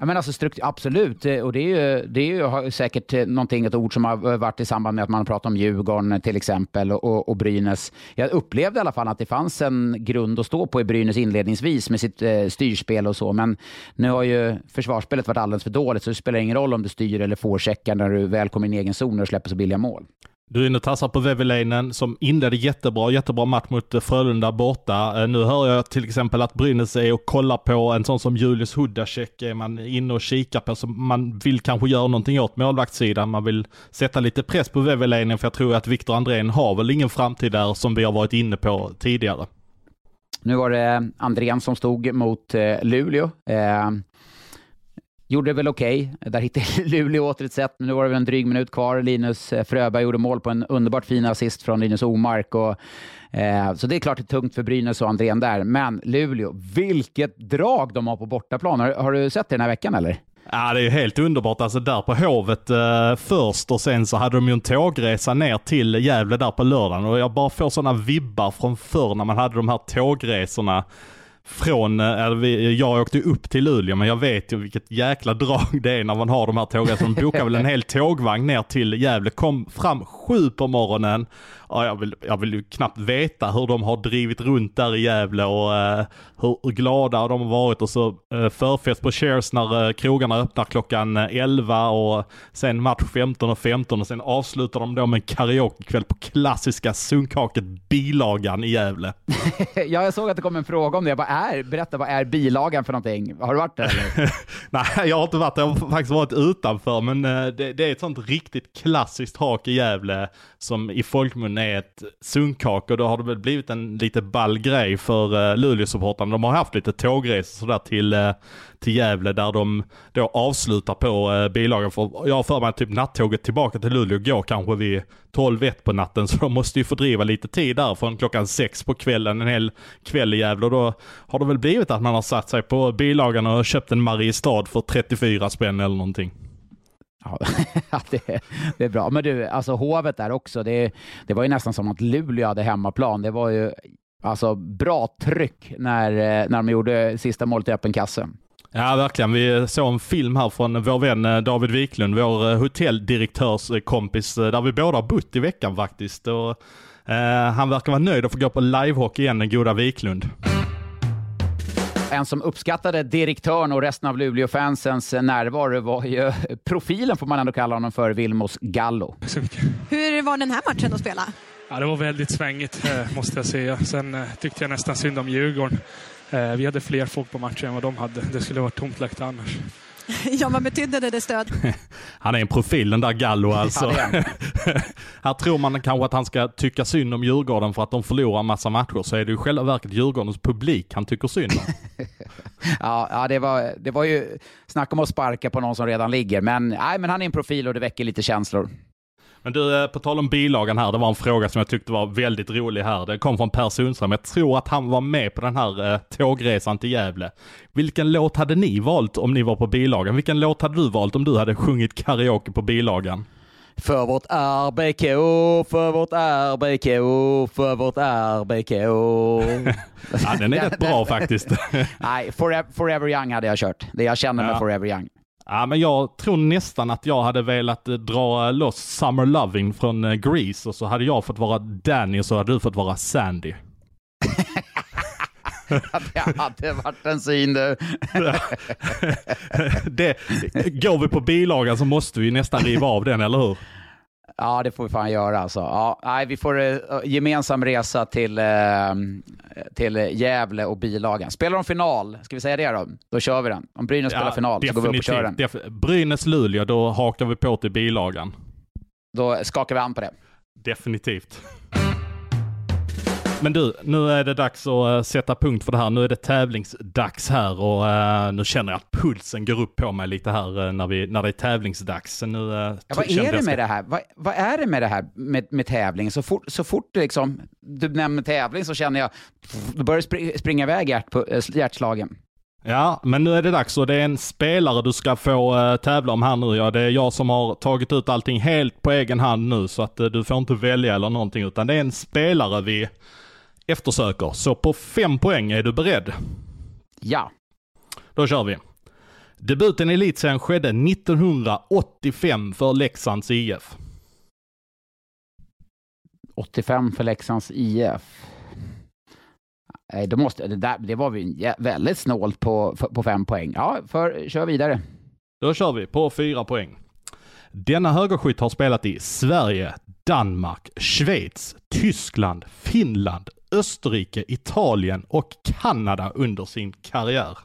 Ja, men alltså struktur, absolut, eh, och det är ju, det är ju säkert eh, någonting, ett ord som har eh, varit i samband med att man pratar om Djurgården till exempel och, och, och Brynäs. Jag upplevde i alla fall att det fanns en grund att stå på i Brynäs inledningsvis med sitt eh, styrspel och så, men nu har ju försvarsspelet varit alldeles för dåligt, så det spelar ingen roll om du styr eller får checkar när du väl kommer in i egen zon och släpper så billiga mål. Du är inne och tassar på Väveläinen som inledde jättebra, jättebra match mot eh, Frölunda borta. Eh, nu hör jag till exempel att Brynäs är och kollar på en sån som Julius Hudacek är man inne och kikar på, så man vill kanske göra någonting åt målvaktssidan. Man vill sätta lite press på Väveläinen för jag tror att Viktor Andrén har väl ingen framtid där som vi har varit inne på tidigare. Nu var det eh, Andrén som stod mot Luleå. Gjorde det väl okej. Okay. Där hittade Luleå åter ett sätt. Nu var det väl en dryg minut kvar. Linus eh, Fröberg gjorde mål på en underbart fin assist från Linus Omark. Och, eh, så det är klart det är tungt för Brynäs och Andrén där. Men Luleå, vilket drag de har på bortaplan. Har, har du sett det den här veckan eller? Ja, det är ju helt underbart. Alltså där på Hovet eh, först och sen så hade de ju en tågresa ner till Gävle där på lördagen och jag bara får sådana vibbar från förr när man hade de här tågresorna från, eh, jag åkte upp till Luleå men jag vet ju vilket jäkla drag det är när man har de här tågen. Så de bokade väl en hel tågvagn ner till Gävle, kom fram sju på morgonen ja, jag, vill, jag vill ju knappt veta hur de har drivit runt där i Gävle och uh, hur glada de har varit och så uh, förfest på Cheers när uh, krogarna öppnar klockan 11 och sen match 15 och 15 och sen avslutar de då med en karaokekväll på klassiska Sunkhaket Bilagan i Gävle. ja, jag såg att det kom en fråga om det. Vad är, berätta, vad är Bilagan för någonting? Har du varit där? Nej, jag har inte varit där. Jag har faktiskt varit utanför, men det, det, är ett sånt riktigt klassiskt hak i Gävle som i folkmun är ett sunkak och då har det väl blivit en lite ball grej för eh, Luleåsupportrarna. De har haft lite tågresor sådär till, eh, till Gävle där de då avslutar på uh, bilagan. För jag har för mig att typ nattåget tillbaka till Luleå går kanske vid 12-1 på natten så de måste ju fördriva lite tid där från klockan 6 på kvällen, en hel kväll i Gävle. Och då har det väl blivit att man har satt sig på bilagan och köpt en Mariestad för 34 spänn eller någonting. Ja, det, det, är bra. Men du, alltså Hovet där också, det, det var ju nästan som att Luleå hade hemmaplan. Det var ju alltså bra tryck när, eh, när de gjorde sista målet i öppen kasse. Ja, verkligen. Vi såg en film här från vår vän eh, David Wiklund, vår eh, hotelldirektörskompis, där vi båda har bott i veckan faktiskt. Och, eh, han verkar vara nöjd att få gå på livehockey igen, den goda Wiklund. En som uppskattade direktören och resten av Luleå-fansens närvaro var ju profilen, får man ändå kalla honom för, Vilmos Gallo. Hur var den här matchen att spela? Ja, det var väldigt svängigt, eh, måste jag säga. Sen eh, tyckte jag nästan synd om Djurgården. Eh, vi hade fler folk på matchen än vad de hade. Det skulle varit tomt läkt annars. Ja, vad betydde det, det stöd? Han är en profil den där Gallo alltså. här tror man kanske att han ska tycka synd om Djurgården för att de förlorar massa matcher, så är det ju själva verket Djurgårdens publik han tycker synd om. ja, ja det, var, det var ju snack om att sparka på någon som redan ligger, men, nej, men han är en profil och det väcker lite känslor. Men du, eh, på tal om bilagan här, det var en fråga som jag tyckte var väldigt rolig här. Det kom från Per Sundström. Jag tror att han var med på den här eh, tågresan till Gävle. Vilken låt hade ni valt om ni var på bilagan? Vilken låt hade du valt om du hade sjungit karaoke på bilagan? För vårt RBK, för vårt RBK, för vårt RBK. ja, den är rätt bra faktiskt. Nej, forever, forever, Young hade jag kört. Det jag känner med ja. Forever Young. Ja, men jag tror nästan att jag hade velat eh, dra loss Summer Loving från eh, Grease och så hade jag fått vara Danny och så hade du fått vara Sandy. det hade varit en syn du. det, går vi på bilagan så måste vi nästan riva av den, eller hur? Ja, det får vi fan göra alltså. Ja, nej, vi får uh, gemensam resa till, uh, till Gävle och bilagan. Spelar de final, ska vi säga det då? Då kör vi den. Om Brynäs ja, spelar final så går vi upp och kör den. Brynäs-Luleå, då hakar vi på till bilagan. Då skakar vi an på det. Definitivt. Men du, nu är det dags att uh, sätta punkt för det här. Nu är det tävlingsdags här och uh, nu känner jag att pulsen går upp på mig lite här uh, när, vi, när det är tävlingsdags. Så nu, ja, vad är det med det här? Vad, vad, är det med det här med, med tävling? Så fort, så fort liksom, du nämner tävling så känner jag, då börjar spr springa iväg hjärt på, hjärtslagen. Ja, men nu är det dags och det är en spelare du ska få uh, tävla om här nu. Ja, det är jag som har tagit ut allting helt på egen hand nu så att uh, du får inte välja eller någonting utan det är en spelare vi eftersöker. Så på fem poäng, är du beredd? Ja. Då kör vi. Debuten i elitserien skedde 1985 för Leksands IF. 85 för Leksands IF. Nej, då måste, det, där, det var vi väldigt snålt på, på fem poäng. Ja, för, kör vidare. Då kör vi på fyra poäng. Denna högerskytt har spelat i Sverige, Danmark, Schweiz, Tyskland, Finland, Österrike, Italien och Kanada under sin karriär.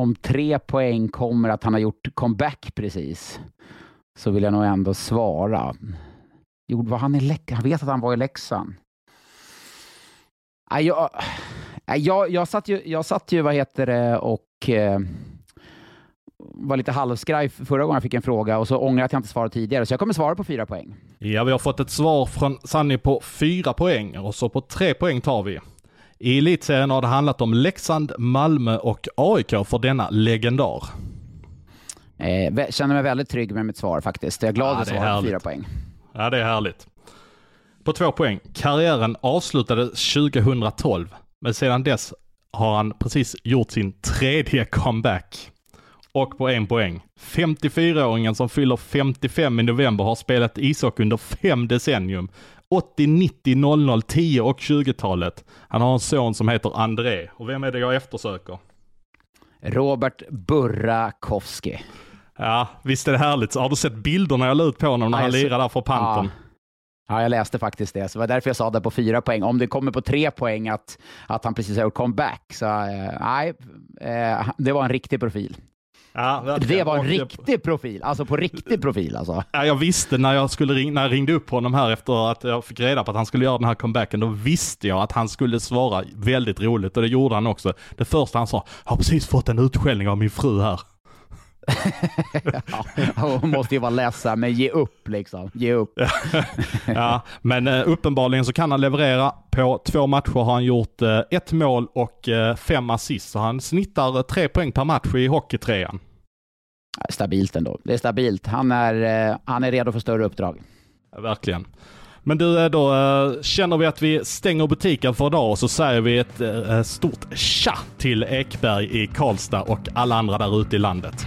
Om tre poäng kommer att han har gjort comeback precis, så vill jag nog ändå svara. Jo, var han i Leksand? Han vet att han var i Leksand. Jag, jag, jag, satt ju, jag satt ju, vad heter det, och eh, var lite halvskraj förra gången jag fick en fråga och så ångrar jag att jag inte svarade tidigare, så jag kommer svara på fyra poäng. Ja, vi har fått ett svar från Sanni på fyra poäng och så på tre poäng tar vi. I elitserien har det handlat om Leksand, Malmö och AIK för denna legendar. Eh, känner mig väldigt trygg med mitt svar faktiskt. Jag är glad ja, att svara på fyra poäng. Ja, det är härligt. På två poäng. Karriären avslutades 2012, men sedan dess har han precis gjort sin tredje comeback och på en poäng. 54-åringen som fyller 55 i november har spelat ishockey under fem decennium. 80, 90, 00, 10 och 20-talet. Han har en son som heter André. Och vem är det jag eftersöker? Robert Burrakowski. Ja, visst är det härligt. Har du sett bilderna jag la ut på honom när ja, han lirade där för Pantern? Ja. Ja, jag läste faktiskt det, så det var därför jag sa det på fyra poäng. Om det kommer på tre poäng att, att han precis har gjort comeback, så eh, nej, eh, det var en riktig profil. Ja, det var en riktig profil, alltså på riktig profil alltså. Ja, jag visste när jag, skulle ring, när jag ringde upp honom här efter att jag fick reda på att han skulle göra den här comebacken, då visste jag att han skulle svara väldigt roligt och det gjorde han också. Det första han sa, jag har precis fått en utskällning av min fru här. ja, hon måste ju vara ledsen, men ge upp liksom. Ge upp. ja, men uh, uppenbarligen så kan han leverera. På två matcher har han gjort uh, ett mål och uh, fem assist, så han snittar tre poäng per match i hockeytrean. Stabilt ändå. Det är stabilt. Han är, han är redo för större uppdrag. Ja, verkligen. Men du, då känner vi att vi stänger butiken för idag och så säger vi ett stort tja till Ekberg i Karlstad och alla andra där ute i landet.